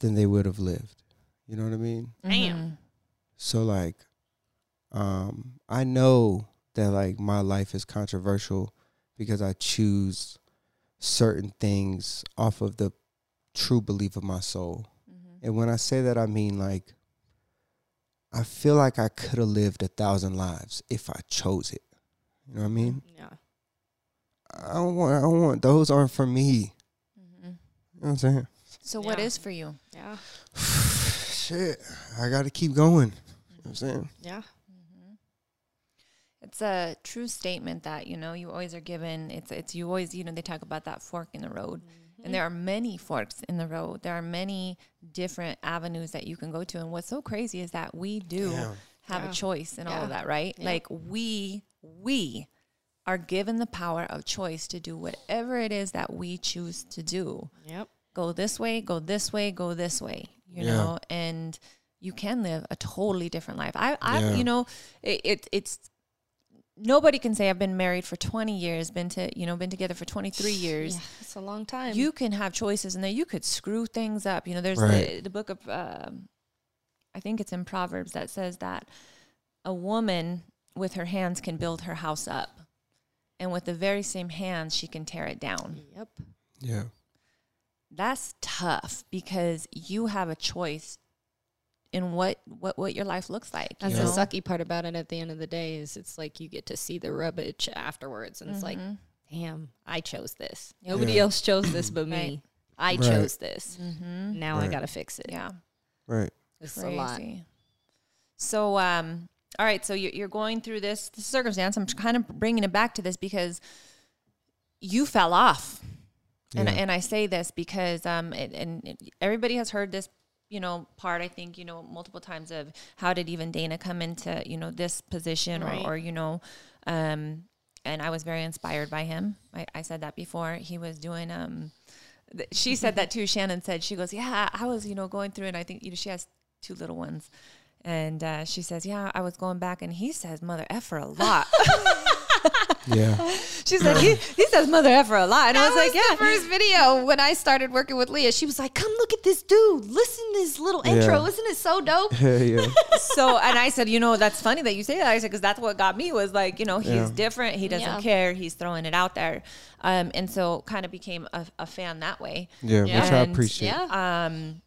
then they would have lived. You know what I mean? Damn. So like, um, I know that like my life is controversial because I choose certain things off of the true belief of my soul. Mm-hmm. And when I say that, I mean like, I feel like I could have lived a thousand lives if I chose it. You know what I mean? Yeah. I don't want. I don't want. Those aren't for me. Mm-hmm. You know what I'm saying? So what Yeah. is for you? Yeah. Shit, I got to keep going. You know what I'm saying? Yeah. It's a true statement that you know you always are given. It's it's you always you know they talk about that fork in the road, and there are many forks in the road. There are many different avenues that you can go to. And what's so crazy is that we do Damn. have Yeah. a choice in all of that, right? Yeah. Like we we are given the power of choice to do whatever it is that we choose to do. Yep. Go this way, go this way, go this way. You Yeah. know, and you can live a totally different life. I, I, Yeah. you know, it, it, it's nobody can say I've been married for 20 years, been to, you know, been together for 23 years. Yeah, it's a long time. You can have choices and then you could screw things up. You know, there's Right. the, the book of, um, I think it's in Proverbs that says that a woman with her hands can build her house up. And with the very same hands, she can tear it down. Yep. Yeah. That's tough because you have a choice in what, what, what your life looks like. That's you the sucky part about it. At the end of the day, is it's like you get to see the rubbish afterwards, and it's like, Mhm. damn, I chose this. Nobody Yeah. else chose this but Right. me. I Right. chose this. Mhm. Now I gotta fix it. Yeah. Right. It's a lot. So, um, all right. So you're, you're going through this, this circumstance. I'm kind of bringing it back to this because you fell off. And, Yeah. and I say this because, um, it, and it, everybody has heard this, you know, part, I think, you know, multiple times of how did even Dana come into, you know, this position Right. or, or, you know, um, and I was very inspired by him. I, I said that before. He was doing, um, th- she said that too. Shannon said, she goes, yeah, I was, you know, going through and I think, you know, she has two little ones. And uh, she says, "Yeah, I was going back, and he says mother effer a lot." Yeah. she said, he, "He says mother effer a lot," and I was like, the "Yeah." first video when I started working with Lea. She was like, "Come look at this dude. Listen to this little intro. Isn't it so dope?" yeah. Yeah. so and I said, you know, that's funny that you say that. I said because that's what got me was like, you know, he's Yeah. different. He doesn't Yeah. care. He's throwing it out there, um, and so kind of became a, a fan that way. Yeah, Yeah. which I appreciate. Yeah. Um,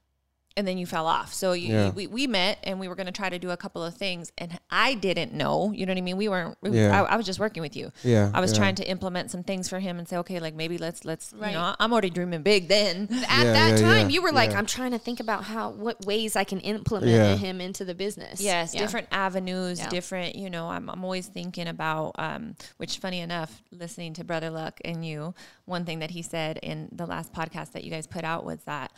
and then you fell off. So you, Yeah. we, we met and we were going to try to do a couple of things, and I didn't know. You know what I mean? We weren't. we- Yeah. I, I was just working with you. Yeah, I was yeah. trying to implement some things for him and say, okay, like maybe let's let's Right. you know, I'm already dreaming big then. At Yeah, that yeah, time, yeah, you were like, "I'm trying to think about how what ways I can implement Yeah. him into the business." Yes, Yeah. different avenues, Yeah. different, you know, I'm, I'm always thinking about, um, which funny enough, listening to Brother Luck and you, one thing that he said in the last podcast that you guys put out was that,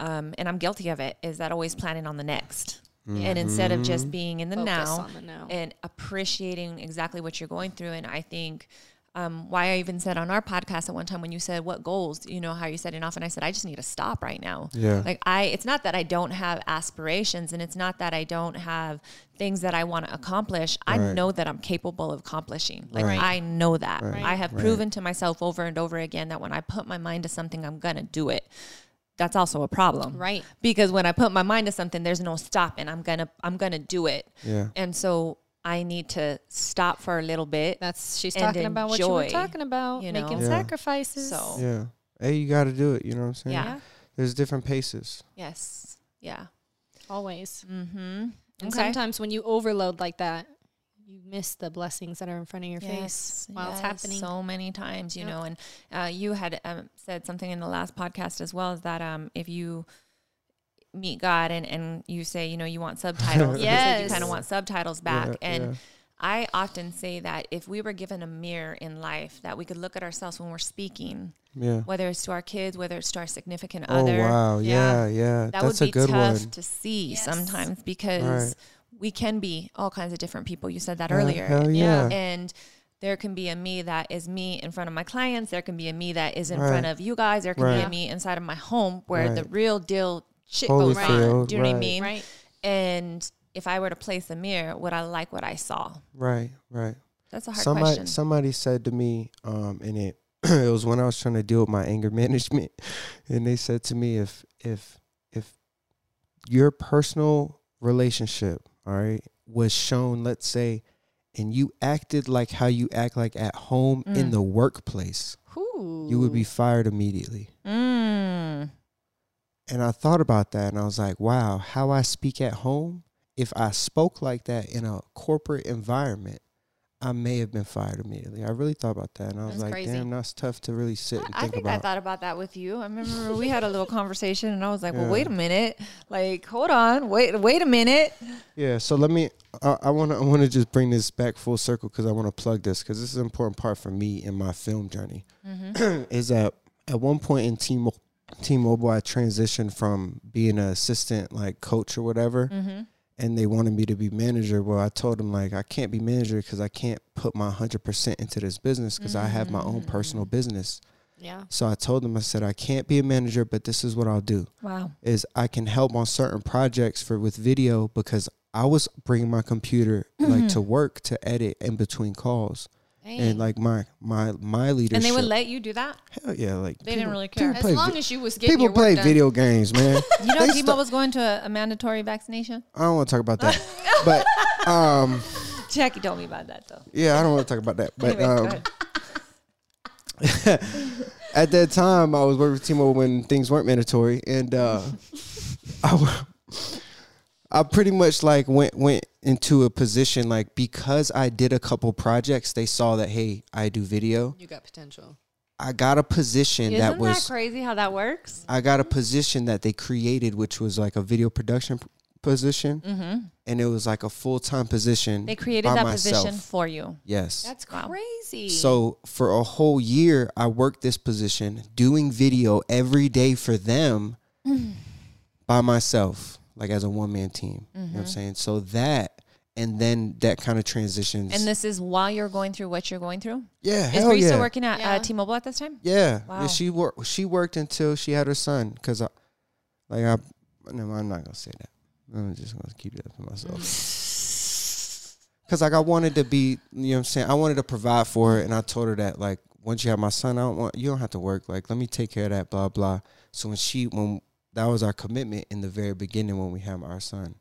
um, and I'm guilty of it, is that always planning on the next. And instead of just being in the now, the now. and appreciating exactly what you're going through. And I think um, why I even said on our podcast at one time when you said what goals, you know, how you're setting off, and I said I just need to stop right now. Yeah. Like I, it's not that I don't have aspirations, and it's not that I don't have things that I want to accomplish. I Right. know that I'm capable of accomplishing. Like Right. I know that. Right. I have Right. proven to myself over and over again that when I put my mind to something, I'm gonna do it. That's also a problem, Right. Because when I put my mind to something, there's no stopping. I'm gonna, I'm gonna do it. Yeah. And so I need to stop for a little bit. That's she's and talking about what you were talking about, you know? making Yeah. sacrifices. So Yeah. Hey, you got to do it. You know what I'm saying? yeah. There's different paces. Yes. Yeah. always. Mm-hmm. And Okay. sometimes when you overload like that, you miss the blessings that are in front of your face Yes, while it's happening. so many times, you Yep. know. And uh, you had um, said something in the last podcast as well is that um, if you meet God and, and you say, you know, you want subtitles, you you kind of want subtitles back. Yeah, and yeah. I often say that if we were given a mirror in life, that we could look at ourselves when we're speaking, Yeah. whether it's to our kids, whether it's to our significant Oh other. wow. Yeah. Yeah. Yeah. That That's would a be good tough one. to see Yes. sometimes because Right. We can be all kinds of different people. You said that Hell- earlier. hell yeah. And there can be a me that is me in front of my clients. There can be a me that is in Right. front of you guys. There can be a me inside of my home where the real deal shit goes on. Do you know what I mean? right. And if I were to place a mirror, would I like what I saw? Right. Right. That's a hard somebody question. somebody said to me um and it it was when I was trying to deal with my anger management and they said to me if if if your personal relationship all right was shown let's say and you acted like how you act like at home in Mm. the workplace Ooh. you would be fired immediately Mm. and I thought about that and I was like wow how I speak at home if I spoke like that in a corporate environment I may have been fired immediately. I really thought about that, and I was That's like, crazy. "Damn, that's tough to really sit and think, I think think I thought about that with you. I remember we had a little conversation, and I was like, "Well, wait a minute. Like, hold on, wait, wait a minute." yeah, so let me. I- I want to. I want to just bring this back full circle because I want to plug this because this is an important part for me in my film journey. Mm-hmm. is that at one point in T T-Mobile, I transitioned from being an assistant, like coach or whatever, Mm-hmm. And they wanted me to be manager. Well, I told them like I can't be manager because I can't put my hundred percent into this business because I have my own personal Mm. business. Yeah. So I told them I said I can't be a manager, but this is what I'll do. Wow. is I can help on certain projects for with video because I was bringing my computer like to work to edit in between calls Dang. and like my my my leadership. And they would let you do that. hell yeah, like They didn't really care. as long vi- as you was getting people play done. video games, man. You know, They T-Mobile was going to a, a mandatory vaccination. I don't want to talk about that, but um, Jackie told me about that though. yeah, I don't want to talk about that. But um, at that time, I was working with T-Mobile when things weren't mandatory, and uh, I. I pretty much like went went into a position like because I did a couple projects, they saw that hey, I do video. You got potential. I got a position Isn't that that, was crazy how that works? I got a position that they created, which was like a video production p- position, Mm-hmm. and it was like a full time position. They created by that myself. position for you. Yes. That's crazy. So for a whole year, I worked this position, doing video every day for them by myself, like as a one man team. You know what I'm saying? So that, and then that kind of transitions. And this is while you're going through what you're going through. yeah, Is hell Bree yeah. still working at Yeah. uh, T-Mobile at this time? Yeah, Wow. yeah. She worked. She worked until she had her son. Cause I, like I, no, I'm not gonna say that. I'm just gonna keep that for myself. Cause like I wanted to be, you know what I'm saying? I wanted to provide for her and I told her that like once you have my son, I don't want you don't have to work. Like let me take care of that, blah blah. So when she when that was our commitment in the very beginning when we had our son.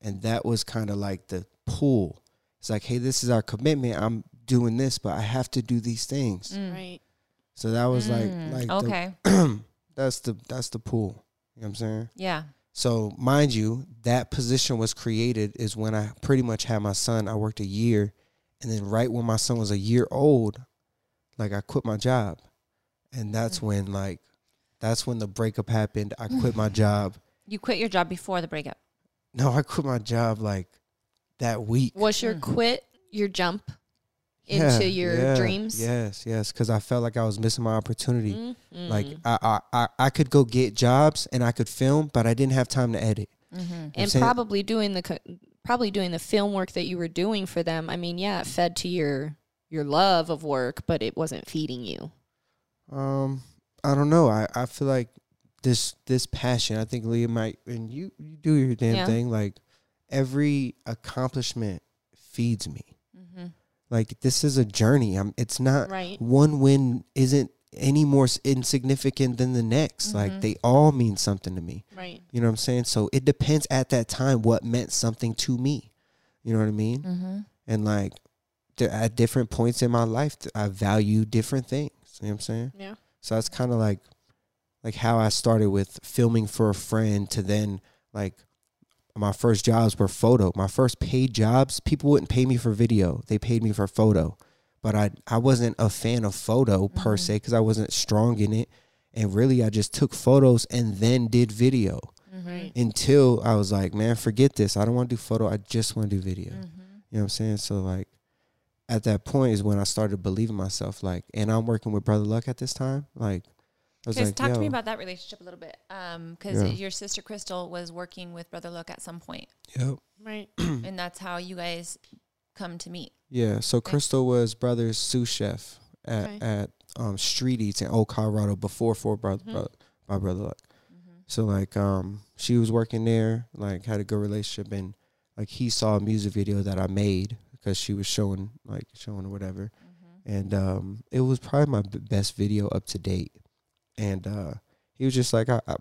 And that was kind of like the pull. It's like, hey, this is our commitment. I'm doing this, but I have to do these things. Mm. Right. So that was Mm, like like okay. the, that's the that's the pull. You know what I'm saying? yeah. So mind you, that position was created is when I pretty much had my son. I worked a year, and then right when my son was a year old, like I quit my job, and that's when like that's when the breakup happened. I quit my job. You quit your job before the breakup. No, I quit my job like that week. Was your Mm. quit your jump Yeah, into your yeah, dreams? Yes, yes, because I felt like I was missing my opportunity. Mhm. Like I, I, I, I could go get jobs and I could film, but I didn't have time to edit. Mm-hmm. and saying- probably doing the co- probably doing the film work that you were doing for them. I mean, yeah, it fed to your your love of work, but it wasn't feeding you. Um, I don't know. I, I feel like this this passion. I think Lea might, and you you do your damn Yeah. thing. Like every accomplishment feeds me. Mm-hmm. Like this is a journey. I'm. It's not Right. one win isn't any more insignificant than the next. Mhm. Like they all mean something to me. Right. You know what I'm saying? So it depends at that time what meant something to me. You know what I mean? Mm-hmm. And like at different points in my life, I value different things. You know what I'm saying? Yeah. So that's kind of like like how I started with filming for a friend to then like my first jobs were photo. My first paid jobs, people wouldn't pay me for video. They paid me for photo. But I I wasn't a fan of photo per Mhm. se cuz I wasn't strong in it. And really I just took photos and then did video Mm-hmm. Right. until I was like, man, forget this. I don't want to do photo. I just want to do video. Mm-hmm. You know what I'm saying? So like at that point is when I started believing myself. Like, and I'm working with Brother Luck at this time. Like, I was Okay, like, talk to me about that relationship a little bit. Um, because Yeah. your sister Crystal was working with Brother Luck at some point, Yep. Right. and that's how you guys come to meet. Yeah. So Crystal was brother's sous chef at Okay. at um, Street Eats in Old Colorado before for brother, Mhm. brother my brother Luck. Mm-hmm. So like um she was working there, like had a good relationship and like he saw a music video that I made because she was showing like showing or whatever. Mm-hmm. and um, it was probably my b- best video up to date. And uh, he was just like, I, I,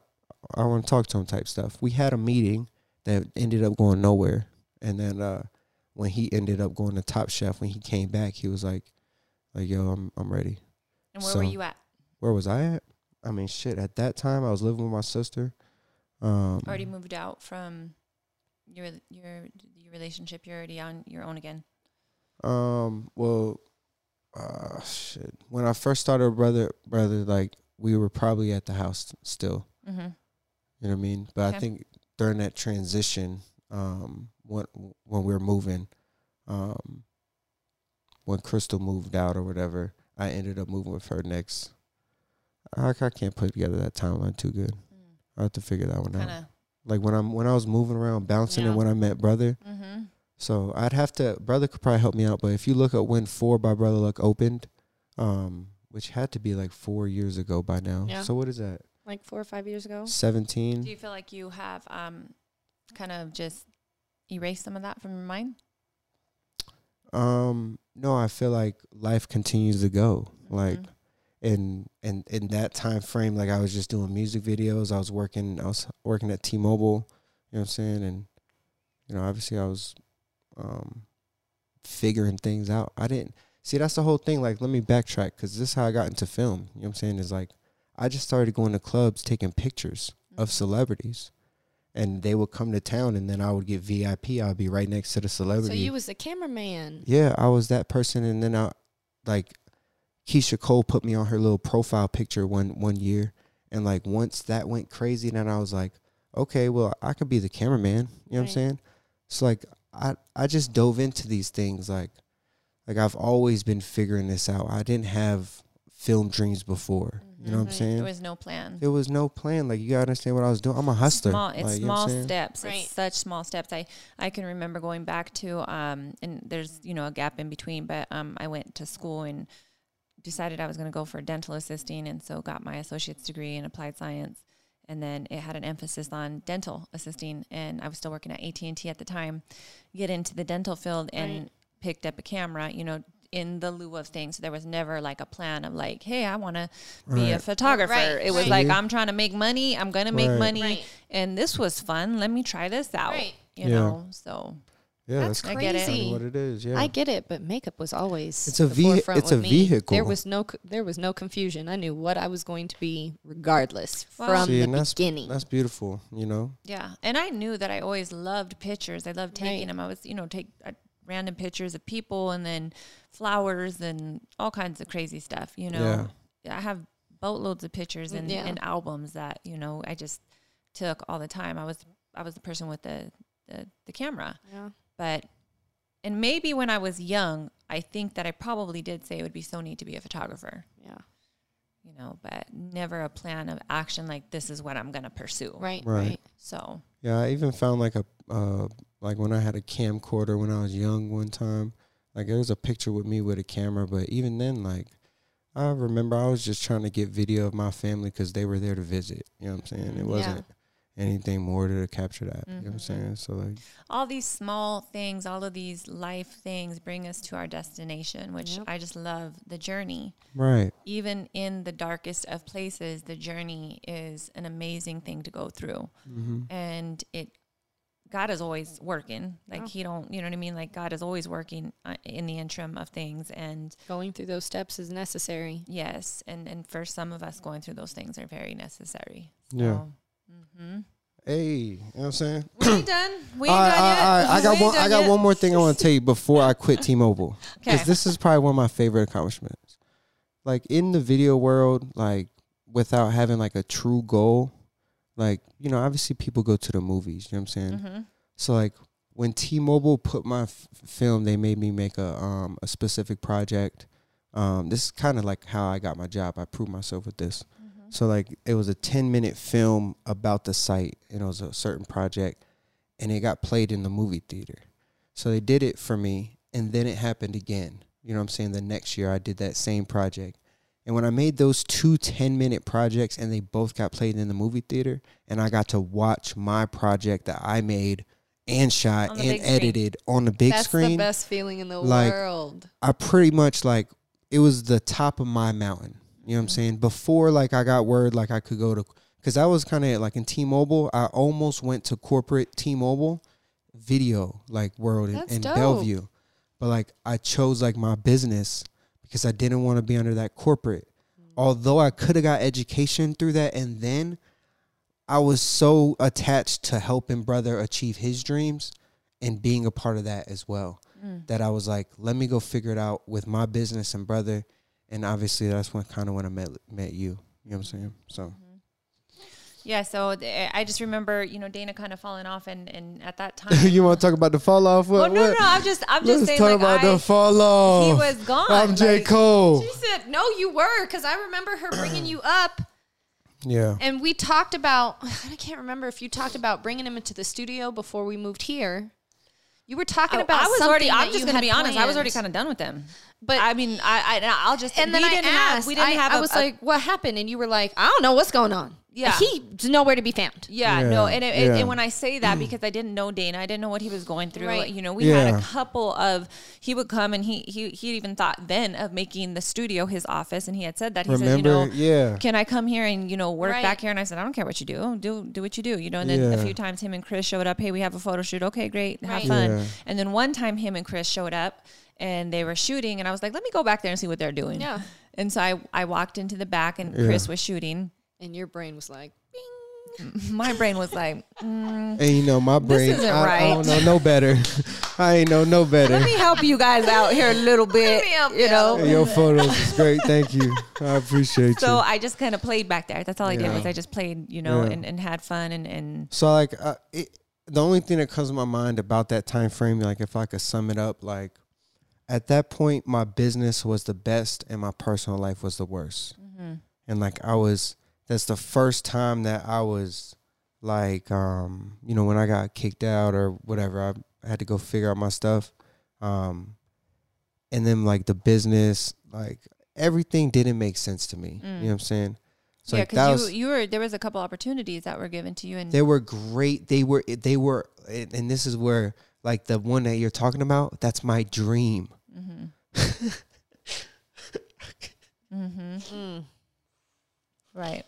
I want to talk to him type stuff. We had a meeting that ended up going nowhere, and then uh, when he ended up going to Top Chef, when he came back, he was like, like Yo, I'm I'm ready. And where So- were you at? Where was I at? I mean, shit. At that time, I was living with my sister. Um, Already moved out from your your your relationship. You're already on your own again. Um. Well, uh, shit. When I first started, brother, brother, like we were probably at the house still. Mm-hmm. You know what I mean? But I think during that transition, um, when when we were moving, um, when Crystal moved out or whatever, I ended up moving with her next. I, I can't put together that timeline too good. I have to figure that one Kind out. Of. Like when I'm when I was moving around, bouncing, Yeah. and when I met brother. Mm-hmm. So I'd have to brother could probably help me out, but if you look at when Four by Brother Luck opened, um, which had to be like four years ago by now. Yeah. So what is that? Like four or five years ago. Seventeen. Do you feel like you have um, kind of just erased some of that from your mind? Um, no, I feel like life continues to go. Like Mhm. in in that time frame, like I was just doing music videos. I was working. I was working at T-Mobile. You know what I'm saying? And you know, obviously, I was um figuring things out. I didn't see. That's the whole thing. Like, let me backtrack because this is how I got into film. You know what I'm saying? Is like I just started going to clubs, taking pictures of Mhm. celebrities. And they would come to town, and then I would get VIP. I'd be right next to the celebrity. So you was the cameraman. Yeah, I was that person, and then I, like, Keyshia Cole put me on her little profile picture one one year, and like once that went crazy, then I was like, okay, well I could be the cameraman. You know what I'm saying? So like I I just dove into these things like, like I've always been figuring this out. I didn't have film dreams before. You know what I'm saying? There was no plan. there was no plan. Like you gotta understand what I was doing. I'm a hustler. Small, it's Like, you know small steps. Right. It's such small steps. I I can remember going back to um and there's you know a gap in between, but um I went to school and decided I was going to go for dental assisting, and so got my associate's degree in applied science. and then it had an emphasis on dental assisting. And I was still working at AT and T at the time. Get into the dental field and Right. picked up a camera. You know. In the lieu of things, there was never like a plan of like, hey, I want to be a photographer. Right, It was right. like, I'm trying to make money. I'm gonna make Right. money, Right. and this was fun. Let me try this out. Right. You Yeah. know, so Yeah, That's that's I get it. kinda crazy. what it is. Yeah, I get it, but makeup was always It's a the vehi- forefront it's a me. vehicle. There was no there was no confusion. I knew what I was going to be regardless Well- from See, the and that's beginning. that's beautiful. You know, Yeah, and I knew that I always loved pictures. I loved taking Right. them. I was, you know, take uh, random pictures of people and then flowers and all kinds of crazy stuff. You know, I have boatloads of pictures and, Yeah. and albums that you know I just took all the time. I was I was the person with the the, the camera, yeah. But and maybe when I was young, I think that I probably did say it would be so neat to be a photographer. Yeah. You know, but never a plan of action like this is what I'm going to pursue. Right. Right. Right. So yeah. I even found like a uh, like when I had a camcorder when I was young one time. Like there was a picture with me with a camera, but even then, like I remember I was just trying to get video of my family because they were there to visit. You know what I'm saying? It wasn't. Yeah. Wasn't anything more to capture that. You know what I'm Mhm. saying? So like, all these small things, all of these life things bring us to our destination, which Yep. I just love the journey. right, Even in the darkest of places, the journey is an amazing thing to go through. hmm And it, God is always working. Like Yeah. He don't, you know what I mean? Like God is always working uh, in the interim of things. And Going through those steps is necessary. yes, and and for some of us, going through those things are very necessary. Yeah. Hmm Hey, you know what I'm saying? We ain't done. We ain't All right, done all yet. right, all right. I got one. I got yet. one more thing I want to tell you before I quit T-Mobile. Because Okay. this is probably one of my favorite accomplishments. Like in the video world, like without having like a true goal, like you know, obviously people go to the movies. You know what I'm saying? Mhm. So like when T-Mobile put my f- film, they made me make a um a specific project. Um, this is kind of like how I got my job. I proved myself with this. Mm-hmm. So like it was a 10 minute film about the site and it was a certain project and it got played in the movie theater. So they did it for me and then it happened again. You know what I'm saying? The next year I did that same project. And when I made those two 10 minute projects and they both got played in the movie theater and I got to watch my project that I made and shot and big screen. edited on the big screen. That's screen. the best feeling in the like, world. I pretty much like it was the top of my mountain. You know what I'm saying? Before like I got word like I could go to because I was kind of like in T-Mobile. I almost went to corporate T-Mobile video like world in, in. Bellevue, but like I chose like my business because I didn't want to be under that corporate. Although I could have got education through that, and then I was so attached to helping brother achieve his dreams and being a part of that as well Mm. that I was like, let me go figure it out with my business and brother. And obviously, that's when kind of when I met met you. You know what I'm saying? So mm-hmm. Yeah, so th- I just remember, you know, Dana kind of falling off, and, and at that time, you want to talk about the fall off? What, no, no, what? no, I'm just, I'm just Let's saying, talk like, about I, the fall off. he was gone. I'm J like- Cole. She said, "No, you were," because I remember her bringing you up, Yeah. and we talked about. I can't remember if you talked about bringing him into the studio before we moved here. You were talking about. I was already. I'm just gonna be honest. I was already kind of done with them. But I mean, I, I I'll just. and then we I didn't asked. Have, we didn't I, have. I a- was a- like, "What happened?" And you were like, "I don't know what's going on." Yeah. he's nowhere to be found. Yeah, Yeah, no, and, it, it- yeah. and when I say that mm. because I didn't know Dana, I didn't know what he was going through. Right. You know, we had a couple of he would come and he he he even thought then of making the studio his office, and he had said that he said, you know, yeah. can I come here and you know work Right. back here? And I said, I don't care what you do, do do what you do, you know. And then a few times him and Chris showed up. Hey, we have a photo shoot. Okay, great, have Right. fun. Yeah. And then one time him and Chris showed up and they were shooting, and I was like, let me go back there and see what they're doing. Yeah. And so I I walked into the back and Yeah. Chris was shooting. And your brain was like, "Bing." My brain was like, And you know, my brain, isn't I, I don't know no better. I ain't know no better. let me help you guys out here a little bit. me help You you know. Hey, Your photos is great. Thank you. I appreciate So you. So I just kind of played back there. That's all I did was I just played, you know, Yeah. and, and had fun and, and So like, uh, it, the only thing that comes to my mind about that time frame, like if I could sum it up, like at that point, my business was the best and my personal life was the worst. And like I was, that's the first time that I was like, um, you know, when I got kicked out or whatever, I had to go figure out my stuff. Um, and then like the business, like everything didn't make sense to me. You know what I'm saying? So yeah, like that because was you, you were there was a couple opportunities that were given to you, and they were great. They were they were and and this is where like the one that you're talking about, that's my dream. Mm-hmm. mm-hmm. Mm. Right.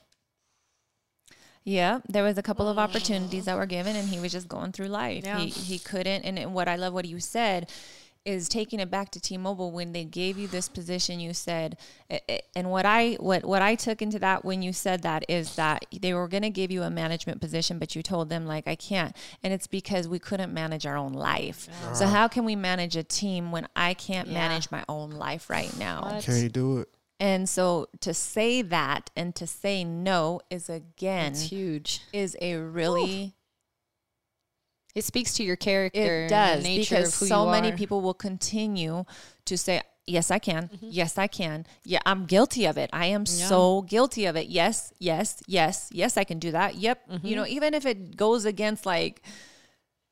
Yeah, there was a couple of opportunities that were given, and he was just going through life. Yeah. He he couldn't. And and what I love what you said is taking it back to T-Mobile when they gave you this position. You said, eh, eh, and what I what what I took into that when you said that is that they were going to give you a management position, but you told them like I can't, and it's because we couldn't manage our own life. So how can we manage a team when I can't Yeah. manage my own life right now? What? Can you do it? And so to say that and to say no is again It's huge. is a really It speaks to your character. it and does because so many people will continue to say yes I can Mm-hmm. yes I can yeah I'm guilty of it I am so guilty of it yes yes yes yes I can do that yep Mm-hmm. you know even if it goes against like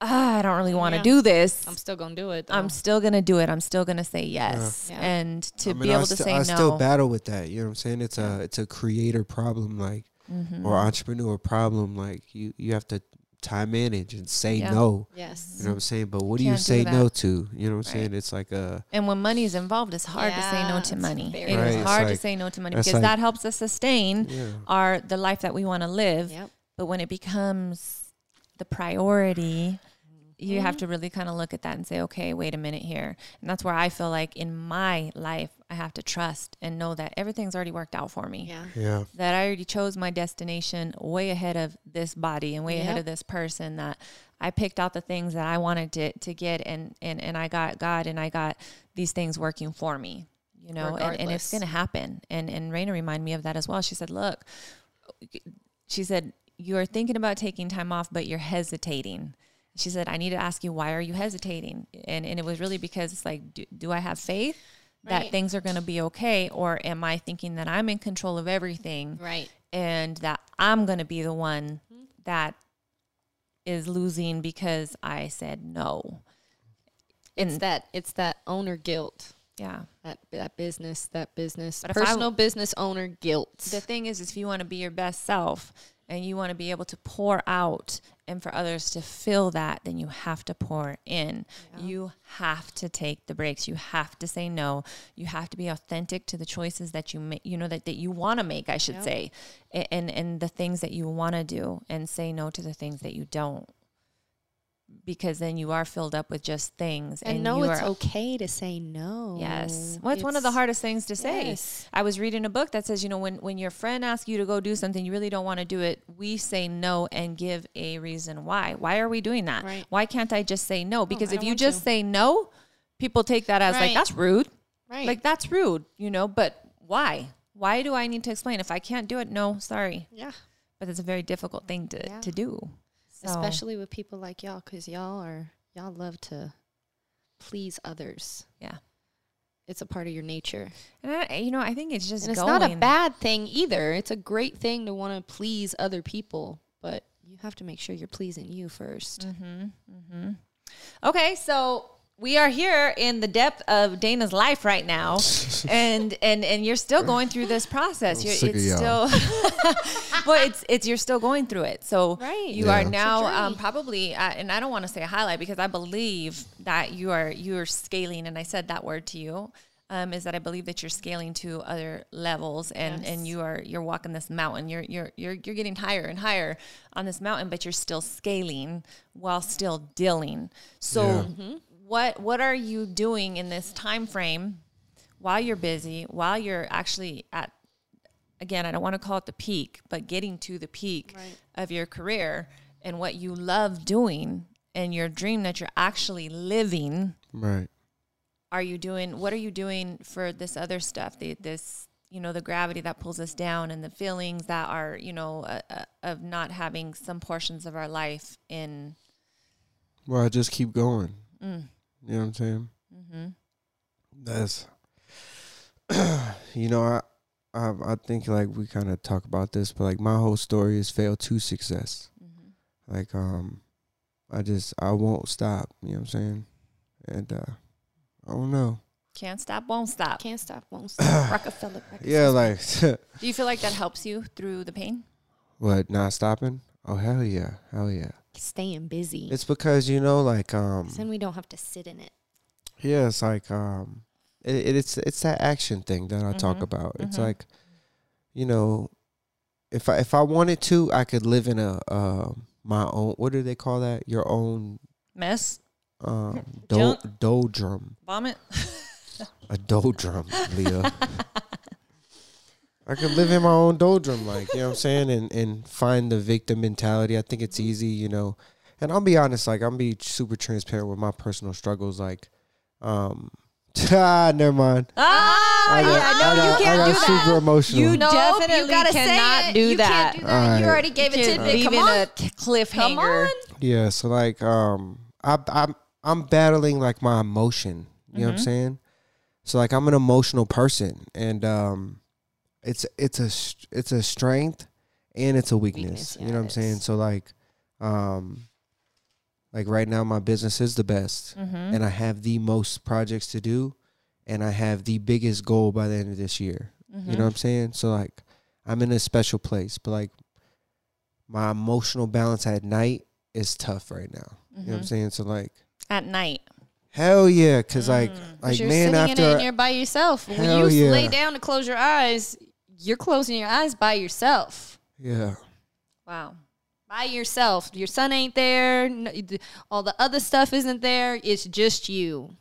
ah, I don't really want to Yeah. do this I'm still gonna do it. I'm still gonna do it I'm still gonna say yes Yeah. and to I mean, be I able to sti- say I no still battle with that. You know what I'm saying? It's a it's a creator problem, like Mm-hmm. or entrepreneur problem. Like you you have to time manage and say Yeah. no. yes. You know what I'm saying? But what do you Can't do say no to? You know what I'm Right. saying? It's like a And when money is involved, it's hard to say no to money. very It is Right, it's hard to say no to money because like- that helps us sustain yeah. our the life that we want to live. Yep. But when it becomes the priority, you Mm-hmm. have to really kind of look at that and say, okay, wait a minute here. And that's where I feel like in my life, I have to trust and know that everything's already worked out for me. Yeah. Yeah. That I already chose my destination way ahead of this body and way ahead of this person. That I picked out the things that I wanted to, to get and, and, and I got God and I got these things working for me. You know, and, and it's gonna happen. And and Raina reminded me of that as well. She said, Look, she said, You are thinking about taking time off, but you're hesitating. She said, I need to ask you, why are you hesitating? And and it was really because it's like, do, do I have faith that Right. things are gonna be okay? Or am I thinking that I'm in control of everything Right. and that I'm gonna be the one Mm-hmm. that is losing because I said no? It's that it's that owner guilt. yeah. That that business, that business, But if I- personal business owner guilt. the thing is, is if you want to be your best self and you want to be able to pour out and for others to fill that, then you have to pour in. You have to take the breaks. You have to say no. You have to be authentic to the choices that you make, you know, that, that you want to make, I should say, a- and, and the things that you want to do and say no to the things that you don't. Because then you are filled up with just things, and and, you it's are okay to say no. Yes. Well, it's, one of the hardest things to say. Yes. I was reading a book that says, you know, when, when your friend asks you to go do something, you really don't want to do it. We say no and give a reason why. Why are we doing that? Right. Why can't I just say no? Because I if you just to. say no, people take that as like, that's rude. Right. Like, that's rude, you know, but why? Why do I need to explain? If I can't do it, no, sorry. yeah. But it's a very difficult thing to, Yeah. to do. So, Especially with people like y'all, because y'all are y'all love to please others. Yeah. It's a part of your nature. and I, you know, I think it's just And it's not a bad thing either. It's a great thing to want to please other people, but you have to make sure you're pleasing you 1st Mm-hmm. Okay, so we are here in the depth of Dana's life right now, and and and you're still going through this process. You're, sick of it's y'all. still, well, it's it's you're still going through it. So Right. you Yeah. are now um, probably, uh, and I don't want to say a highlight because I believe that you are you are scaling, and I said that word to you. Um, is that I believe that you're scaling to other levels and, Yes. and you are you're walking this mountain. You're you're you're you're getting higher and higher on this mountain, but you're still scaling while still dealing. So Yeah. Mm-hmm. What what are you doing in this time frame while you're busy, while you're actually at again, I don't want to call it the peak, but getting to the peak Right. of your career and what you love doing and your dream that you're actually living Right. are you doing what are you doing for this other stuff the, this you know the gravity that pulls us down and the feelings that are you know uh, uh, of not having some portions of our life in Well, I just keep going. Mm. You know what I'm saying? mm-hmm. That's, you know, I, I, I think like we kind of talk about this, but like my whole story is fail to success. Mm-hmm. Like, um, I just I won't stop. You know what I'm saying? And uh, I don't know. Can't stop, won't stop. Can't stop, won't stop. Rockefeller. Rockefeller. Yeah, like Do you feel like that helps you through the pain? what? Not stopping? Oh hell yeah, hell yeah. Staying busy. It's because you know, like um, then we don't have to sit in it. yeah, it's like um, it, it, it's it's that action thing that I talk Mhm, about. It's mhm. like, you know, if I if I wanted to, I could live in a uh, my own. What do they call that? Your own Mess, um, do, Junk. doldrum. vomit. A doldrum, Lea. I could live in my own doldrum, like, you know what I'm saying? And and find the victim mentality. I think it's easy, you know. And I'll be honest, like I'm be super transparent with my personal struggles. Like, um ah, never mind. Ah, I got, yeah, no, I you can't I do got that. super emotional. You No, definitely you gotta cannot say it. do you that. Can't do that. Alright. You already gave a tidbit. leave Come it on. a cliffhanger. Come on. yeah, so like um I I'm I'm battling like my emotion. You know what I'm Mhm. saying? So like I'm an emotional person and um it's it's a it's a strength and it's a weakness. Weakness, you know what I'm saying? is. So like um like right now my business is the best Mm-hmm. and I have the most projects to do and I have the biggest goal by the end of this year. Mm-hmm. You know what I'm saying? So like I'm in a special place, but like my emotional balance at night is tough right now. You know what I'm Mhm. saying? So like At night. hell yeah, like Mm. like you're man sitting in it after and you're by yourself. When you yeah. lay down to close your eyes, you're closing your eyes by yourself. yeah. Wow. By yourself. Your son ain't there. n- All the other stuff isn't there. It's just you.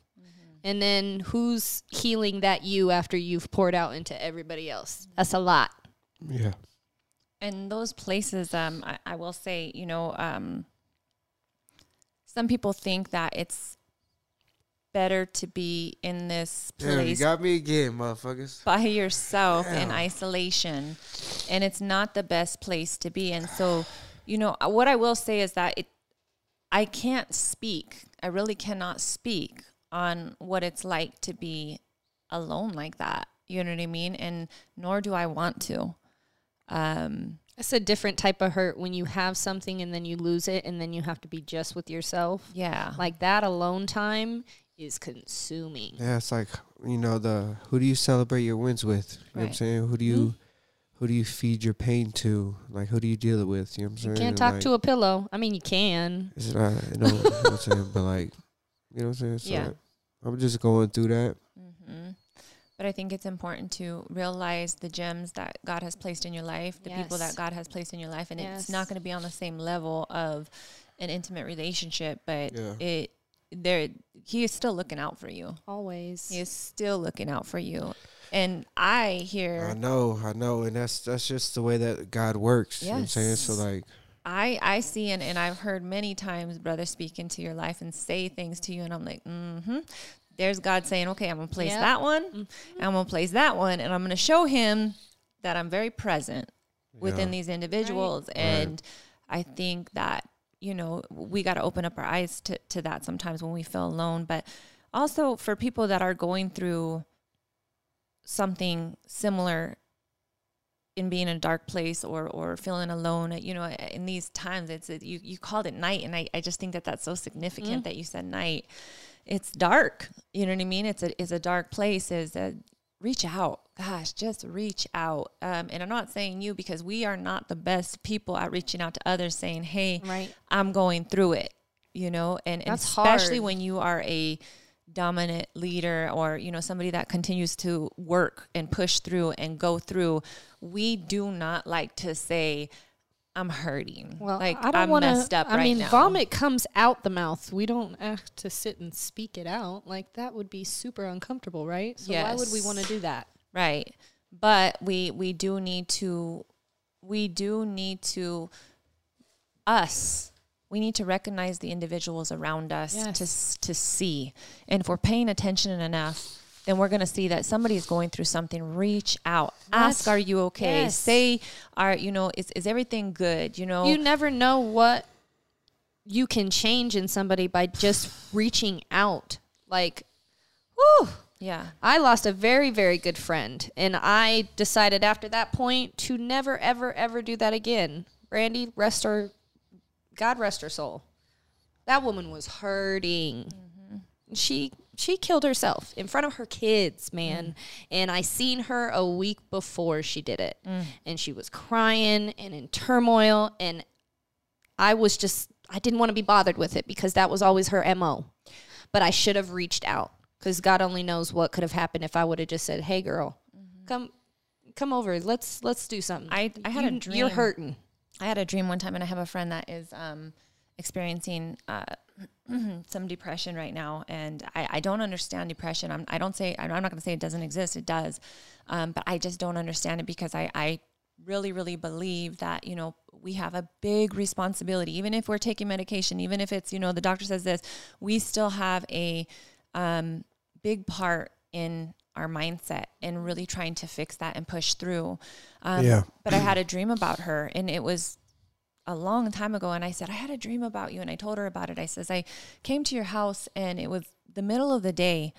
And then who's healing that you after you've poured out into everybody else? That's a lot. Yeah. And those places, um, I, I will say, you know, um, some people think that it's better to be in this Damn, you place got me again, motherfuckers. by yourself in isolation. And it's not the best place to be. And so you know what i will say is that it i can't speak i really cannot speak on what it's like to be alone like that. You know what i mean? And nor do i want to. Um It's a different type of hurt when you have something and then you lose it and then you have to be just with yourself. yeah. Like that alone time is consuming. Yeah, it's like you know the who do you celebrate your wins with? You know what I'm saying? Who do you who do you feed your pain to? Like who do you deal it with? You know what I'm You saying? can't talk like, to a pillow. I mean, you can. Is it, I know, you know what I'm saying, but like, you know what I'm saying? So Yeah. like, I'm just going through that. Mm-hmm. But I think it's important to realize the gems that God has placed in your life, the people that God has placed in your life, and it's not going to be on the same level of an intimate relationship, but Yeah. it there he is still looking out for you. Always. He is still looking out for you. And I hear I know, I know, and that's that's just the way that God works. You know what I'm saying? So like, I I see and, and I've heard many times brother speak into your life and say things to you and I'm like, mm-hmm. There's God saying, Okay, I'm gonna place Yep. that one, and I'm gonna place that one, and I'm gonna show him that I'm very present within Yeah. these individuals. And I think that, you know, we gotta open up our eyes to, to that sometimes when we feel alone. But also for people that are going through something similar in being in a dark place or or feeling alone you know in these times it's it, you you called it night and I, I just think that that's so significant mm. that you said night it's dark you know what i mean it's a it's a dark place is a reach out gosh just reach out um, and i'm not saying you because we are not the best people at reaching out to others saying hey Right. i'm going through it you know and, and especially hard. when you are a dominant leader or you know somebody that continues to work and push through and go through we do not like to say i'm hurting Well, like I don't i'm want messed to. up I right mean, now vomit comes out the mouth. We don't have to sit and speak it out. Like that would be super uncomfortable, right? So why would we want to do that? right but we we do need to we do need to us we need to recognize the individuals around us to Yes. s- to see and if we're paying attention enough then we're going to see that somebody's going through something reach out ask are you okay Yes. say are you know is, is everything good you know You never know what you can change in somebody by just reaching out. Like, whew. yeah I lost a very, very good friend, and I decided after that point to never, ever, ever do that again. Brandy, rest her, God rest her soul. That woman was hurting. Mm-hmm. She she killed herself in front of her kids, man. And I seen her a week before she did it. And she was crying and in turmoil and I was just I didn't want to be bothered with it because that was always her MO. But I should have reached out cuz God only knows what could have happened if I would have just said, "Hey girl, come come over. Let's let's do something." I- I had a dream. You're hurting. I had a dream one time, and I have a friend that is um, experiencing uh, some depression right now, and I, I don't understand depression. I'm, I don't say I'm not going to say it doesn't exist. It does, um, but I just don't understand it because I, I really, really believe that you know we have a big responsibility. Even if we're taking medication, even if it's you know the doctor says this, we still have a um, big part in our mindset and really trying to fix that and push through. Um, Yeah. But I had a dream about her, and it was a long time ago. And I said, I had a dream about you, and I told her about it. I says, I came to your house, and it was the middle of the day,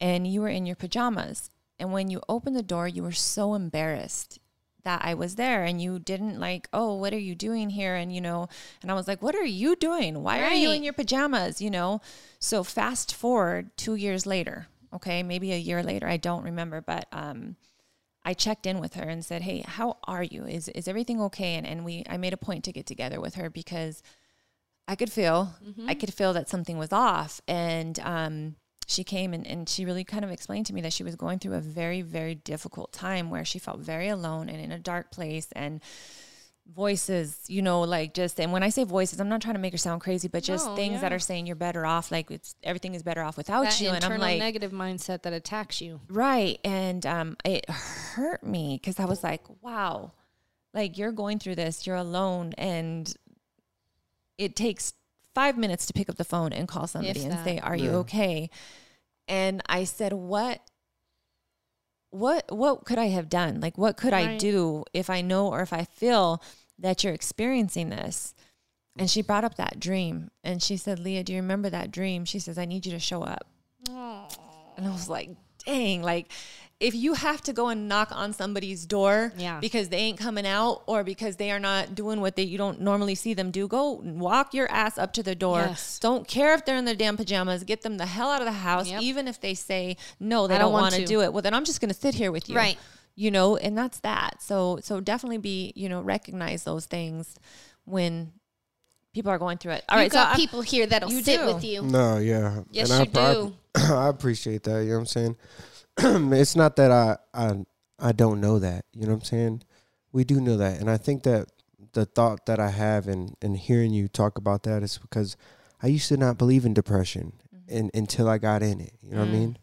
and you were in your pajamas. And when you opened the door, you were so embarrassed that I was there and you didn't like, oh, what are you doing here? And, you know, and I was like, what are you doing? Why are you in your pajamas? You know? So fast forward two years later, okay, maybe a year later, I don't remember, but, um, I checked in with her and said, Hey, how are you? Is, is everything okay? And, and we, I made a point to get together with her because I could feel, I could feel that something was off. And, um, she came and, and she really kind of explained to me that she was going through a very, very difficult time where she felt very alone and in a dark place and voices, you know, like just, and when I say voices, I'm not trying to make her sound crazy, but just No, things that are saying you're better off. Like it's, everything is better off without That you. And I'm like, negative mindset that attacks you. Right. And um, it hurt me because I was like, wow, like you're going through this, you're alone. And it takes five minutes to pick up the phone and call somebody and say, Are you okay? And I said, What? What what could I have done? Like what could I do if I know or if I feel that you're experiencing this? And she brought up that dream and she said, Lea, do you remember that dream? She says, I need you to show up. And I was like, dang, like if you have to go and knock on somebody's door Yeah. because they ain't coming out or because they are not doing what they you don't normally see them do, go walk your ass up to the door. Yes. Don't care if they're in their damn pajamas. Get them the hell out of the house, Yep. even if they say no, they I don't, don't want want to to. do it. Well, then I'm just going to sit here with you. Right. You know, and that's that. So so definitely be, you know, recognize those things when people are going through it. All you right, got so I- people here that'll You sit do. with you. No, yeah. Yes, And you I, do. I, I appreciate that. You know what I'm saying? it's not that I, I I don't know that. You know what I'm saying? We do know that. And I think that the thought that I have in, in hearing you talk about that is because I used to not believe in depression in, until I got in it. You know what I Mm. mean?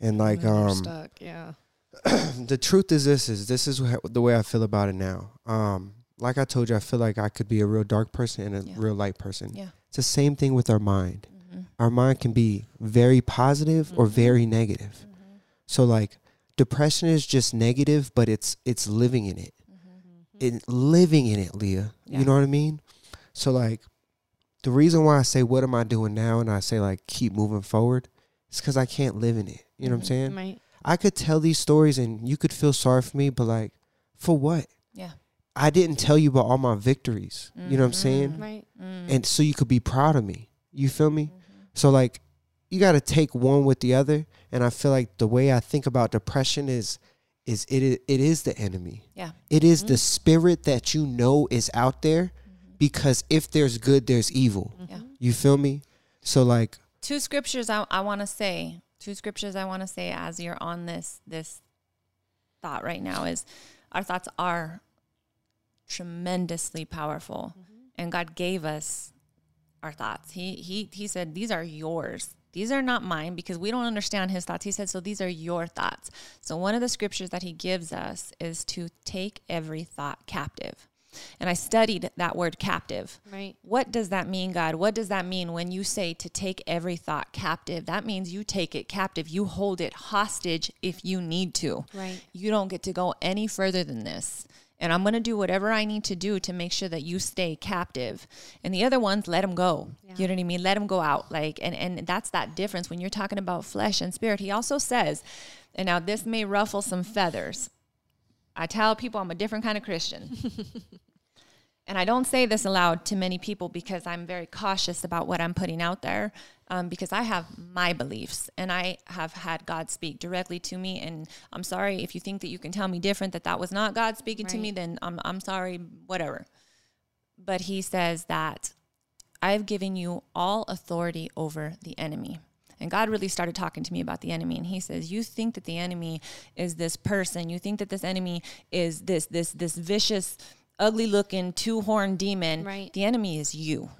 And like um stuck, yeah. the truth is this is this is wha- the way I feel about it now. Um, like I told you, I feel like I could be a real dark person and a Yeah. real light person. Yeah. It's the same thing with our mind. Mhm. Our mind can be very positive or Mhm. very negative. So like depression is just negative, but it's it's living in it. It living in it, Lea. Yeah. You know what I mean? So like the reason why I say what am I doing now and I say like keep moving forward is because I can't live in it. You know what I'm Mhm. saying? Right. I could tell these stories and you could feel sorry for me, but like, for what? Yeah. I didn't tell you about all my victories. You know what I'm saying? Mhm. Right. Mm. And so you could be proud of me. You feel me? Mm-hmm. So like, you got to take one with the other. And I feel like the way I think about depression is, is it it is the enemy. Yeah. It is the mm-hmm. spirit that you know is out there, mm-hmm. because if there's good, there's evil. Mm-hmm. Yeah. You feel me? So like, two scriptures I, I want to say two scriptures I want to say as you're on this this thought right now is our thoughts are tremendously powerful and God gave us our thoughts he he he said these are yours these are not mine because we don't understand his thoughts he said so these are your thoughts so one of the scriptures that he gives us is to take every thought captive and I studied that word captive Right. what does that mean, God? What does that mean when you say to take every thought captive? That means you take it captive. You hold it hostage if you need to. Right. You don't get to go any further than this. And I'm going to do whatever I need to do to make sure that you stay captive. And the other ones, let them go. You know what I mean? Let them go out. Like, and, and that's that difference when you're talking about flesh and spirit. He also says, and now this may ruffle some feathers. I tell people I'm a different kind of Christian. and I don't say this aloud to many people because I'm very cautious about what I'm putting out there um, because I have my beliefs and I have had God speak directly to me. And I'm sorry if you think that you can tell me different, that that was not God speaking to me, then I'm, I'm sorry, whatever. But he says that I've given you all authority over the enemy. And God really started talking to me about the enemy and he says, "You think that the enemy is this person. You think that this enemy is this this this vicious, ugly-looking two-horned demon. Right. The enemy is you.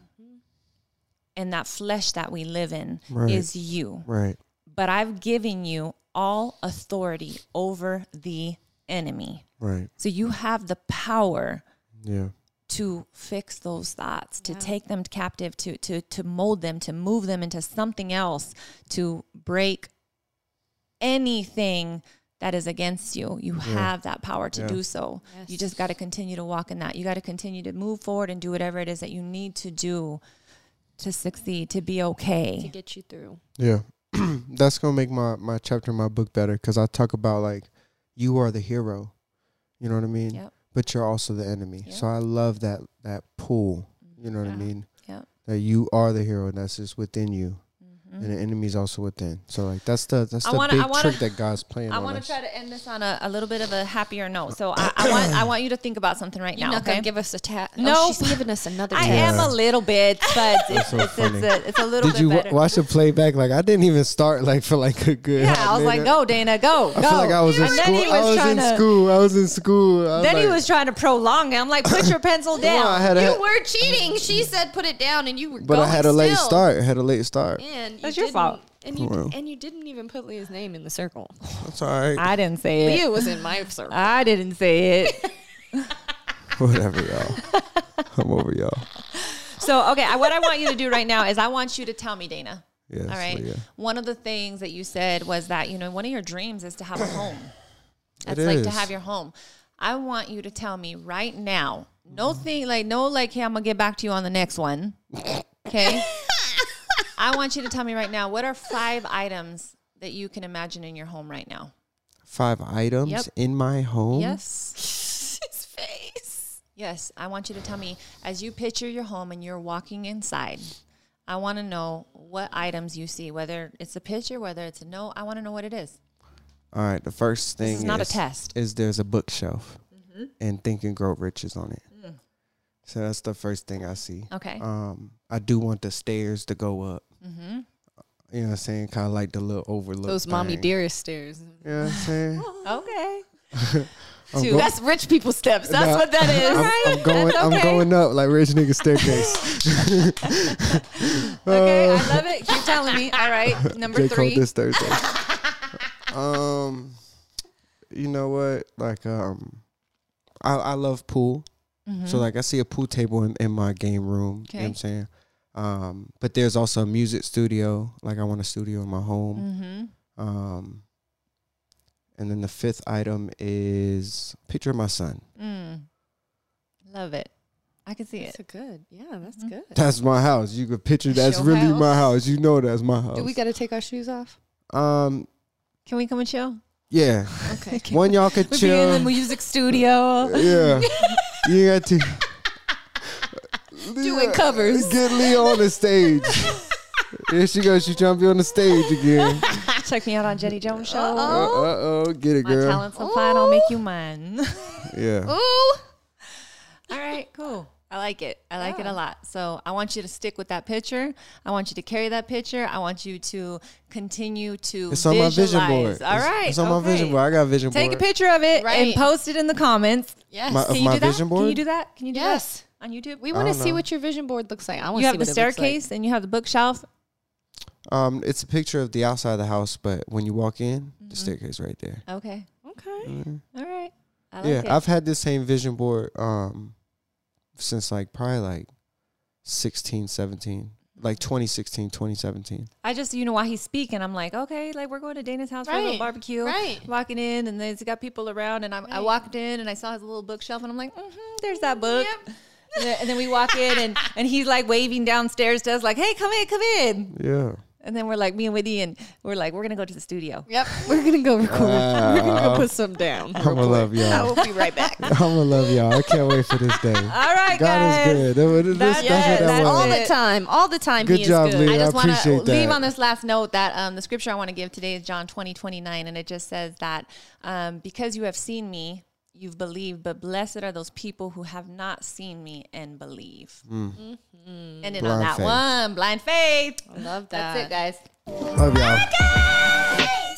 And that flesh that we live in Right. is you. Right. But I've given you all authority over the enemy. Right. So you have the power Yeah. to fix those thoughts, to take them captive, to to to mold them, to move them into something else, to break anything that is against you. You have that power to Yeah. do so. You just got to continue to walk in that. You got to continue to move forward and do whatever it is that you need to do to succeed, to be okay, to get you through. Yeah. That's gonna make my my chapter in my book better because I talk about like you are the hero. You know what I mean? Yep. But you're also the enemy. Yep. So I love that that pull. You know what I mean? Yep. That you are the hero and that's just within you. Mhm. And the enemy's also within. So like that's the that's I the wanna- big wanna- trick that God's playing I want to try to end this on a, a little bit of a happier note. So I, I want I want you to think about something right You're now. not okay? gonna give us a tat. No. oh, she's giving us another. I tat. am a little bit, but it's, so it's, it's, funny. a, it's a little Did bit you wa- better. watch the playback? Like I didn't even start like for like a good. yeah, I was like, minute. go, Dana, go, go. I feel like I was in and school. then he was I was trying in to. school. I was in school. Was Then he was trying to prolong it. I'm like, put your pencil down. on, I a, You were cheating. She said put it down, and you were. but I had a late start. I had a late start. And you That's your fault. And you Well. and you didn't even put Lea's name in the circle. That's all right. I didn't say it. Lea was in my circle. I didn't say it. Whatever, y'all. I'm over y'all. so okay, I, what I want you to do right now is I want you to tell me, Dana. Yes, All right. Lea. One of the things that you said was that you know one of your dreams is to have a home. It That's like to is. have your home. I want you to tell me right now. No thing like no like hey I'm gonna get back to you on the next one. Okay. I want you to tell me right now what are five items that you can imagine in your home right now. Five items Yep. in my home. Yes. His face. Yes. I want you to tell me as you picture your home and you're walking inside. I want to know what items you see, whether it's a picture, whether it's a note. I want to know what it is. All right. The first thing This is not a test. is there's a bookshelf, and Think and Grow Rich is on it. Mm. So that's the first thing I see. Okay. Um, I do want the stairs to go up. Mm-hmm. You know what I'm saying? Kind of like the little overlook. Those mommy thing. dearest stairs. You know what I'm saying? Okay. Go- That's rich people steps. That's Nah, what that is. I'm, I'm going. I'm going up like rich nigga staircase. Okay, I love it. Keep telling me. All right, number J. Cole three. this Thursday. um, you know what? Like, um, I I love pool. So like, I see a pool table in, in my game room. You know what I'm saying? Um, but there's also a music studio. Like, I want a studio in my home. Mm-hmm. Um, and then the fifth item is picture of my son. Mm. Love it. I can see it. That's a good. Yeah, that's Mhm. good. That's my house. You could picture that's Your really my house. house. You know that's my house. Do we got to take our shoes off? um, Can we come and chill? yeah. Okay. One y'all could We'll be in the music studio. Yeah. you got to Doing covers. Get Lea on the stage. Here she goes. She trying to on the stage again. Check me out on Jenny Jones Show. Uh oh. Get it, My girl. talents applied. I'll make you mine. Yeah. Ooh. All right, cool. I like it. I like it a lot. So I want you to stick with that picture. I want you to carry that picture. I want you to continue to It's on my vision board. All It's- right. It's on my vision board. I got a vision board. Take a picture of it and post it in the comments. Yes. My- Can Of you do that? vision Can you do that? Can you do yes. that on YouTube? We want to see know. what your vision board looks like. I want you to have the what it like. staircase and you have the bookshelf. Um, it's a picture of the outside of the house, but when you walk in, the Mhm. staircase right there. Okay. Okay. Mhm. All right. I like yeah, it. I've had this same vision board um since like probably like 16, 17. Like 2016, 2017. I just, you know, while he's speaking, I'm like, okay, like we're going to Dana's house for a little barbecue. Right. Walking in, and there's got people around, and I, I Right. walked in, and I saw his little bookshelf, and I'm like, mm-hmm, there's that book. Yep. And, then, and then we walk in, and, and he's like waving downstairs to us, like, hey, come in, come in. Yeah. And then we're like, me and Whitney, and we're like, we're gonna go to the studio. Yep, we're gonna go record. we're gonna go put some down. I'm gonna love y'all. I will be right back. I'm gonna love y'all. I can't wait for this day. All right, God guys. is good. That was- this- That's that's it. what that That's all the time, all the time. Good he job, is good. Lea. I I just want to leave that. on this last note that um, the scripture I want to give today is John 20, 29. And it just says that um, because you have seen me, you've believed, but blessed are those people who have not seen me and believe. Mm. Mm-hmm. And then on that faith. one, blind faith. I love that. That's it, guys. Love y'all.